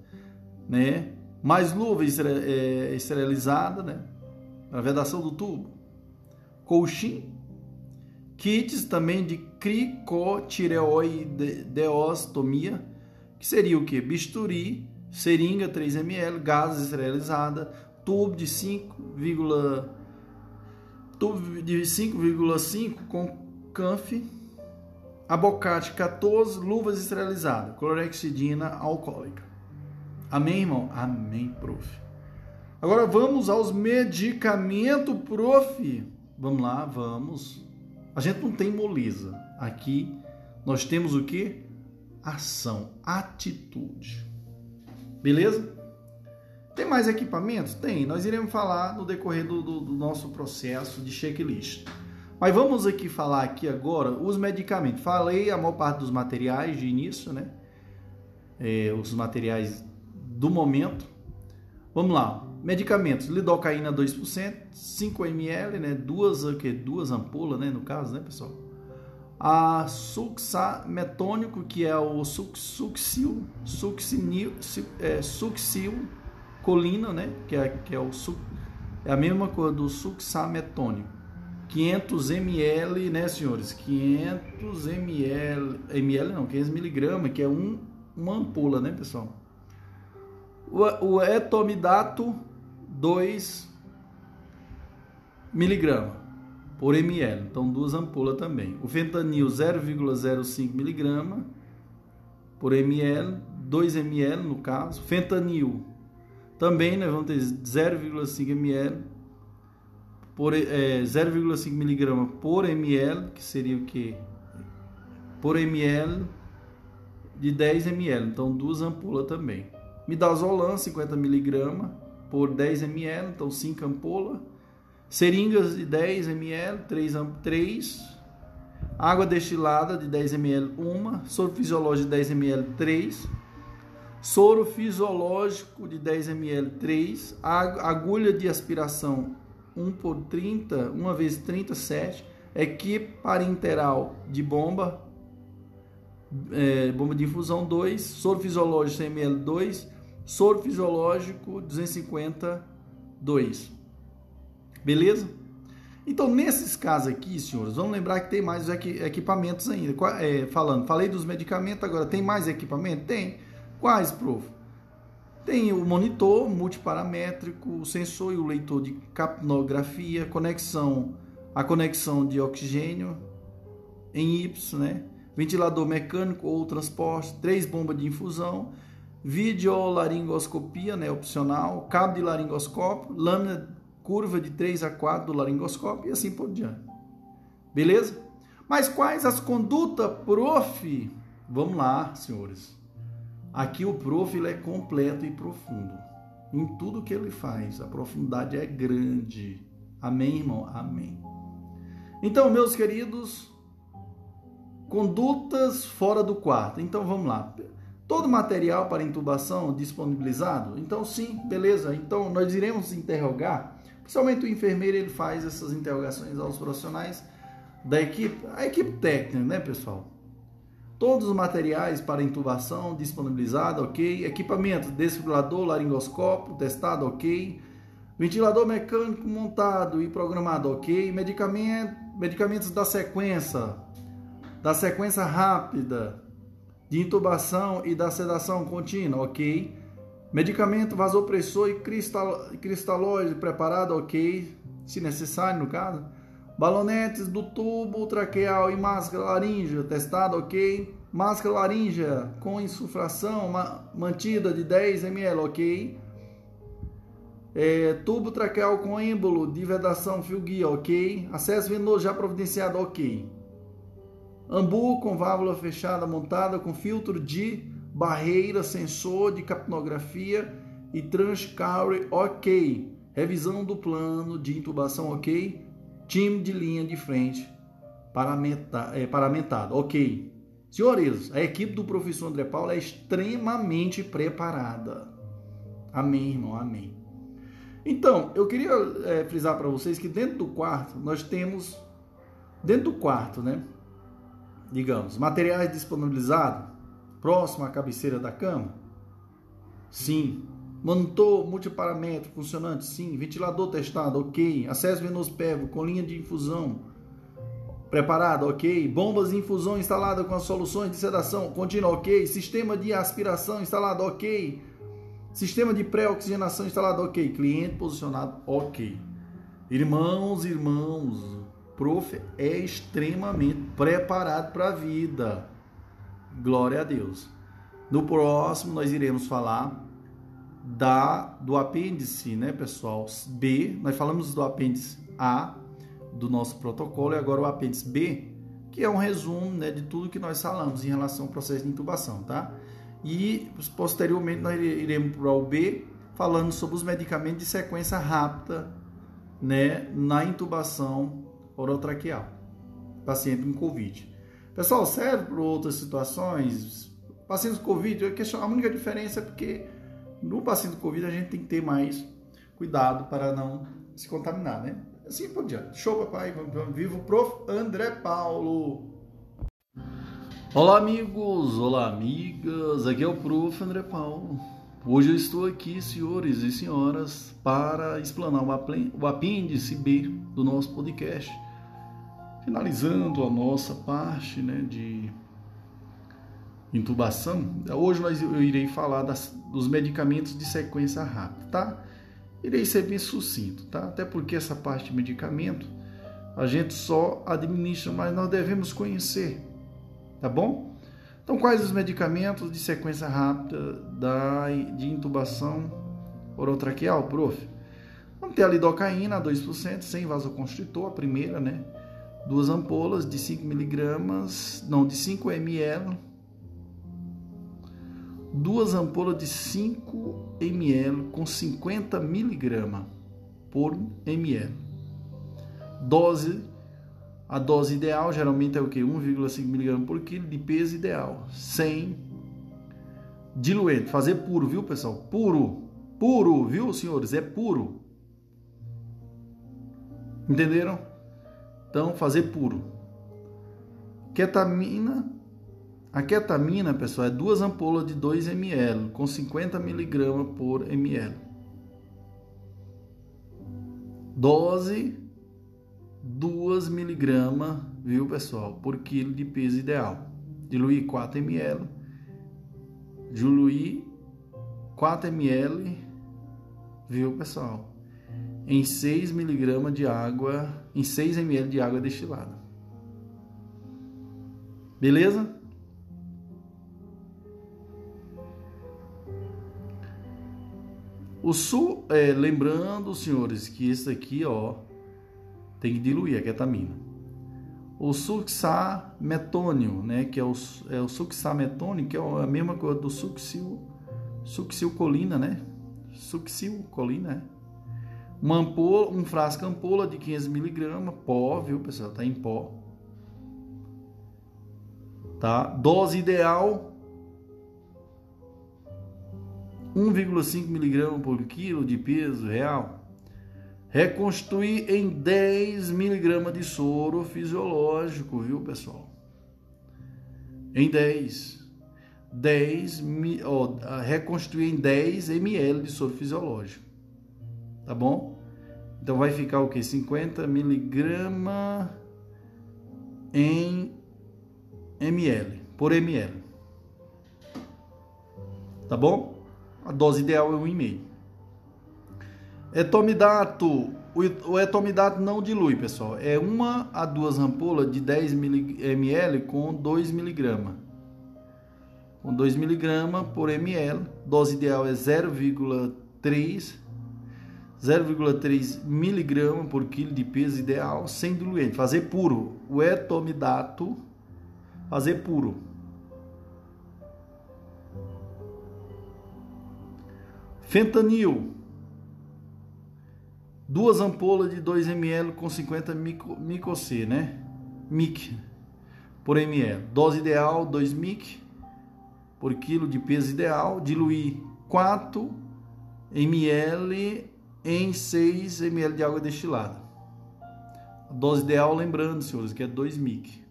né? Mais luva é, esterilizada, né? Para vedação do tubo. Colchim. Kits também de cricotireoideostomia, que seria o que? Bisturi, seringa 3 ml, gás esterilizada, tubo de 5, tubo de 5,5 com canf, abocate 14, luvas esterilizadas, clorexidina alcoólica. Amém, irmão? Amém, prof. Agora vamos aos medicamentos, prof. Vamos lá, vamos. A gente não tem moleza. Aqui nós temos o que? Ação, atitude. Beleza? Tem mais equipamentos? Tem. Nós iremos falar no decorrer do, do, do nosso processo de checklist. Mas vamos aqui falar aqui agora os medicamentos. Falei a maior parte dos materiais de início, né? É, os materiais do momento. Vamos lá. Medicamentos, lidocaína 2%, 5 ml, né? Duas, o quê? Duas ampolas, né? No caso, né, pessoal? A suxametônico, que é o sucsil, succinil, é, succinilcolina, né? Que é, que é, o, é a mesma coisa do suxametônico. 500 ml, né, senhores? 500 ml, ml não, 500 miligramas, que é um, uma ampola, né, pessoal? O, o etomidato, 2 miligramas por ml, então duas ampolas também. O fentanil, 0,05 miligramas por ml, 2 ml no caso. Fentanil, também, né, vamos ter 0,5 ml por é, 0,5 miligrama por ml, que seria o que? Por ml de 10 ml, então duas ampolas também. Midazolam 50 miligramas por 10 ml, então 5 ampolas. Seringas de 10 ml, 3, 3. Água destilada de 10 ml, 1. Soro fisiológico de 10 ml, 3. Soro fisiológico de 10 ml, 3. Agulha de aspiração 1 por 30, 1 vezes 37, equipe parenteral de bomba, é, bomba de infusão 2, soro fisiológico 100 ml 2, soro fisiológico 250 2. Beleza? Então, nesses casos aqui, senhores, vamos lembrar que tem mais equipamentos ainda. É, falando, falei dos medicamentos, agora tem mais equipamento? Tem. Quais, prof? Tem o monitor multiparamétrico, o sensor e o leitor de capnografia, conexão, a conexão de oxigênio em Y, né? ventilador mecânico ou transporte, três bombas de infusão, videolaringoscopia, né, opcional, cabo de laringoscópio, lâmina curva de 3 a 4 do laringoscópio e assim por diante. Beleza? Mas quais as condutas, prof? Vamos lá, senhores. Aqui o prof é completo e profundo. Em tudo que ele faz, a profundidade é grande. Amém, irmão? Amém. Então, meus queridos, condutas fora do quarto. Então, vamos lá. Todo material para intubação disponibilizado? Então, sim, beleza. Então, nós iremos interrogar. Principalmente o enfermeiro, ele faz essas interrogações aos profissionais da equipe, a equipe técnica, né, pessoal? Todos os materiais para intubação disponibilizados, ok. Equipamento, desfibrilador, laringoscópio, testado, ok. Ventilador mecânico montado e programado, ok. Medicamento, medicamentos da sequência, da sequência rápida de intubação e da sedação contínua, ok. Medicamento vasopressor e cristal, cristalóide preparado, ok. Se necessário, no caso balonetes do tubo traqueal e máscara laríngea, testado ok, Máscara laríngea com insuflação mantida de 10 ml, ok. É, tubo traqueal com êmbolo de vedação fio guia, ok. Acesso venoso já providenciado, ok. Ambu com válvula fechada montada com filtro de barreira, sensor de capnografia e transcarry, ok. Revisão do plano de intubação, ok. Time de linha de frente paramentado, é, paramentado, ok. Senhores, a equipe do professor André Paulo é extremamente preparada. Amém, irmão, amém. Então, eu queria é, frisar para vocês que dentro do quarto nós temos, dentro do quarto, né? Digamos, materiais disponibilizados próximo à cabeceira da cama? Sim. Monitor multiparamento funcionante? Sim. Ventilador testado? Ok. Acesso venoso pérvico com linha de infusão? Preparado, ok. Bombas de infusão instalada com as soluções de sedação contínua, ok. Sistema de aspiração instalado, ok. Sistema de pré-oxigenação instalado, ok. Cliente posicionado, ok. Irmãos, irmãos, prof é extremamente preparado para a vida. Glória a Deus. No próximo nós iremos falar da do apêndice, né, pessoal? B, nós falamos do apêndice A, do nosso protocolo e agora o apêndice B, que é um resumo né, de tudo que nós falamos em relação ao processo de intubação, tá? E posteriormente nós iremos para o B, falando sobre os medicamentos de sequência rápida, né, na intubação orotraqueal, paciente com COVID. Pessoal, serve para outras situações, pacientes com COVID, a única diferença é porque no paciente com COVID a gente tem que ter mais cuidado para não se contaminar, né? assim por diante. Show, papai. Vivo Prof. André Paulo. Olá, amigos. Olá, amigas. Aqui é o Prof. André Paulo. Hoje eu estou aqui, senhores e senhoras, para explanar o apêndice B do nosso podcast. Finalizando a nossa parte né, de intubação, hoje nós, eu irei falar das, dos medicamentos de sequência rápida, tá? Irei ser bem sucinto, tá? Até porque essa parte de medicamento a gente só administra, mas nós devemos conhecer, tá bom? Então, quais os medicamentos de sequência rápida da, de intubação orotraqueal, prof? Vamos ter a lidocaína, 2%, sem vasoconstritor, a primeira, né? Duas ampolas de 5 miligramas, não, de 5 ml, duas ampolas de 5 ml com 50 miligramas por ml. Dose, a dose ideal geralmente é o que? 1,5 miligramas por quilo de peso ideal, sem diluente, fazer puro, viu pessoal? Puro, puro, viu senhores? É puro. Entenderam? Então, fazer puro. Ketamina a ketamina, pessoal, é duas ampolas de 2 ml com 50 mg por ml. Dose 2 mg, viu, pessoal, por quilo de peso ideal. Diluir 4 ml. Diluir 4 ml, viu, pessoal? Em 6 mg de água, em 6 ml de água destilada. Beleza? O sul, é, lembrando, senhores, que esse aqui, ó, tem que diluir a ketamina. O succimetônio, né, que é o, é o succimetônio, que é a mesma coisa do succil, succilcolina, né? Succilcolina, né? Uma ampola, um frasco ampola de 500 miligramas, pó, viu, pessoal? Tá em pó. Tá? Dose ideal 1,5 mg por quilo de peso real. Reconstruir em 10 mg de soro fisiológico, viu, pessoal? Em 10. 10 ó, reconstruir em 10 ml de soro fisiológico. Tá bom? Então vai ficar o que? 50 miligramas em ml, por ml. Tá bom? A dose ideal é 1,5. Etomidato. O etomidato não dilui, pessoal. É uma a duas ampolas de 10 ml com 2 mg. com 2 mg por ml. Dose ideal é 0,3 0,3 mg por quilo de peso ideal, sem diluente. Fazer puro. O etomidato, fazer puro. Fentanil. Duas ampolas de 2 ml com 50 micro, micro C, né? Mic por ml. Dose ideal 2 mic por quilo de peso ideal. Diluir 4 ml em 6 ml de água destilada. A dose ideal, lembrando, senhores, que é 2 mic.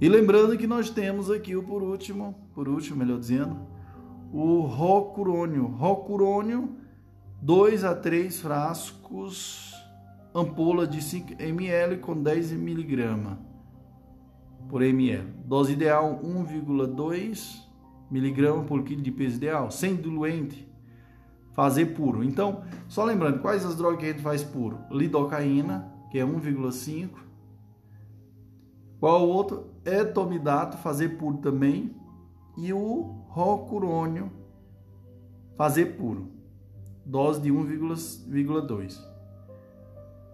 E lembrando que nós temos aqui o por último, por último, melhor dizendo, o rocurônio. Rocurônio, 2 a 3 frascos, ampola de 5 ml com 10 mg por ml. Dose ideal 1,2 mg por quilo de peso ideal, sem diluente fazer puro. Então, só lembrando, quais as drogas que a gente faz puro? Lidocaína, que é 1,5. Qual o outro? Etomidato, fazer puro também. E o rocurônio, fazer puro. Dose de 1,2.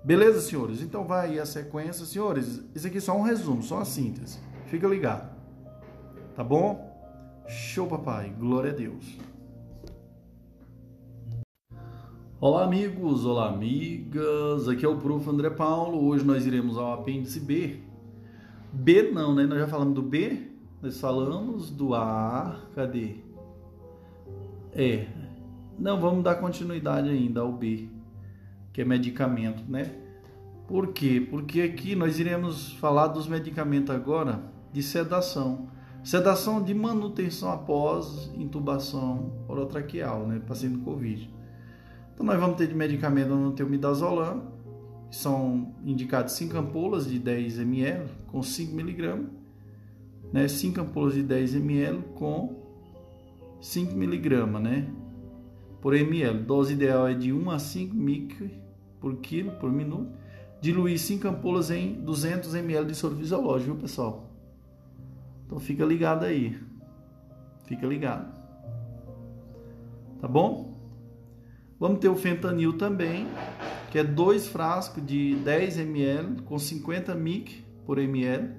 Beleza, senhores? Então vai aí a sequência. Senhores, isso aqui é só um resumo, só uma síntese. Fica ligado. Tá bom? Show, papai. Glória a Deus. Olá amigos, olá amigas, aqui é o Prof. André Paulo, hoje nós iremos ao apêndice B. B não, né? Nós já falamos do B, nós falamos do A, cadê? É, não, vamos dar continuidade ainda ao B, que é medicamento, né? Por quê? Porque aqui nós iremos falar dos medicamentos agora de sedação. Sedação de manutenção após intubação orotraqueal, né? Paciente Covid. Então nós vamos ter de medicamento, vamos ter o midazolam, são indicados 5 ampolas de 10 ml com 5 mg, né? 5 ampolas de 10 ml com 5 mg, né? Por ml. Dose ideal é de 1 a 5 micro por quilo por minuto. Diluir 5 ampolas em 200 ml de soro fisiológico, viu, pessoal? Então fica ligado aí. Fica ligado. Tá bom? Vamos ter o fentanil também, que é dois frascos de 10 ml com 50 mic por ml,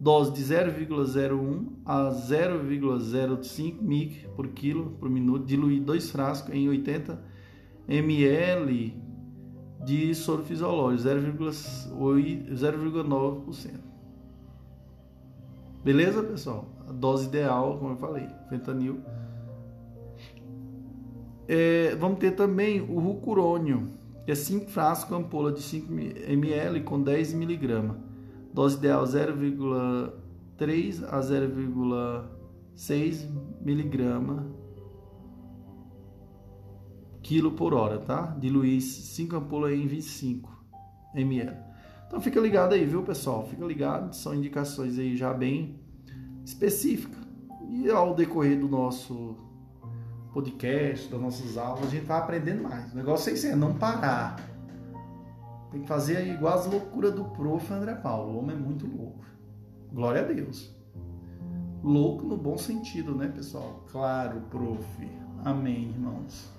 dose de 0,01 a 0,05 mic por quilo por minuto, diluir dois frascos em 80 ml de soro fisiológico, 0,9%. Beleza, pessoal? A dose ideal, como eu falei, fentanil é, vamos ter também o rucurônio, que é 5 frascos, ampola de 5 ml com 10 mg. Dose ideal 0,3 a 0,6 mg quilo por hora, tá? Diluir 5 ampolas em 25 ml. Então fica ligado aí, viu, pessoal? Fica ligado, são indicações aí já bem específicas. E ao decorrer do nosso podcast, das nossas aulas, a gente vai aprendendo mais. O negócio é isso, é não parar. Tem que fazer igual as loucuras do prof. André Paulo. O homem é muito louco. Glória a Deus. Louco no bom sentido, né, pessoal? Claro, prof. Amém, irmãos.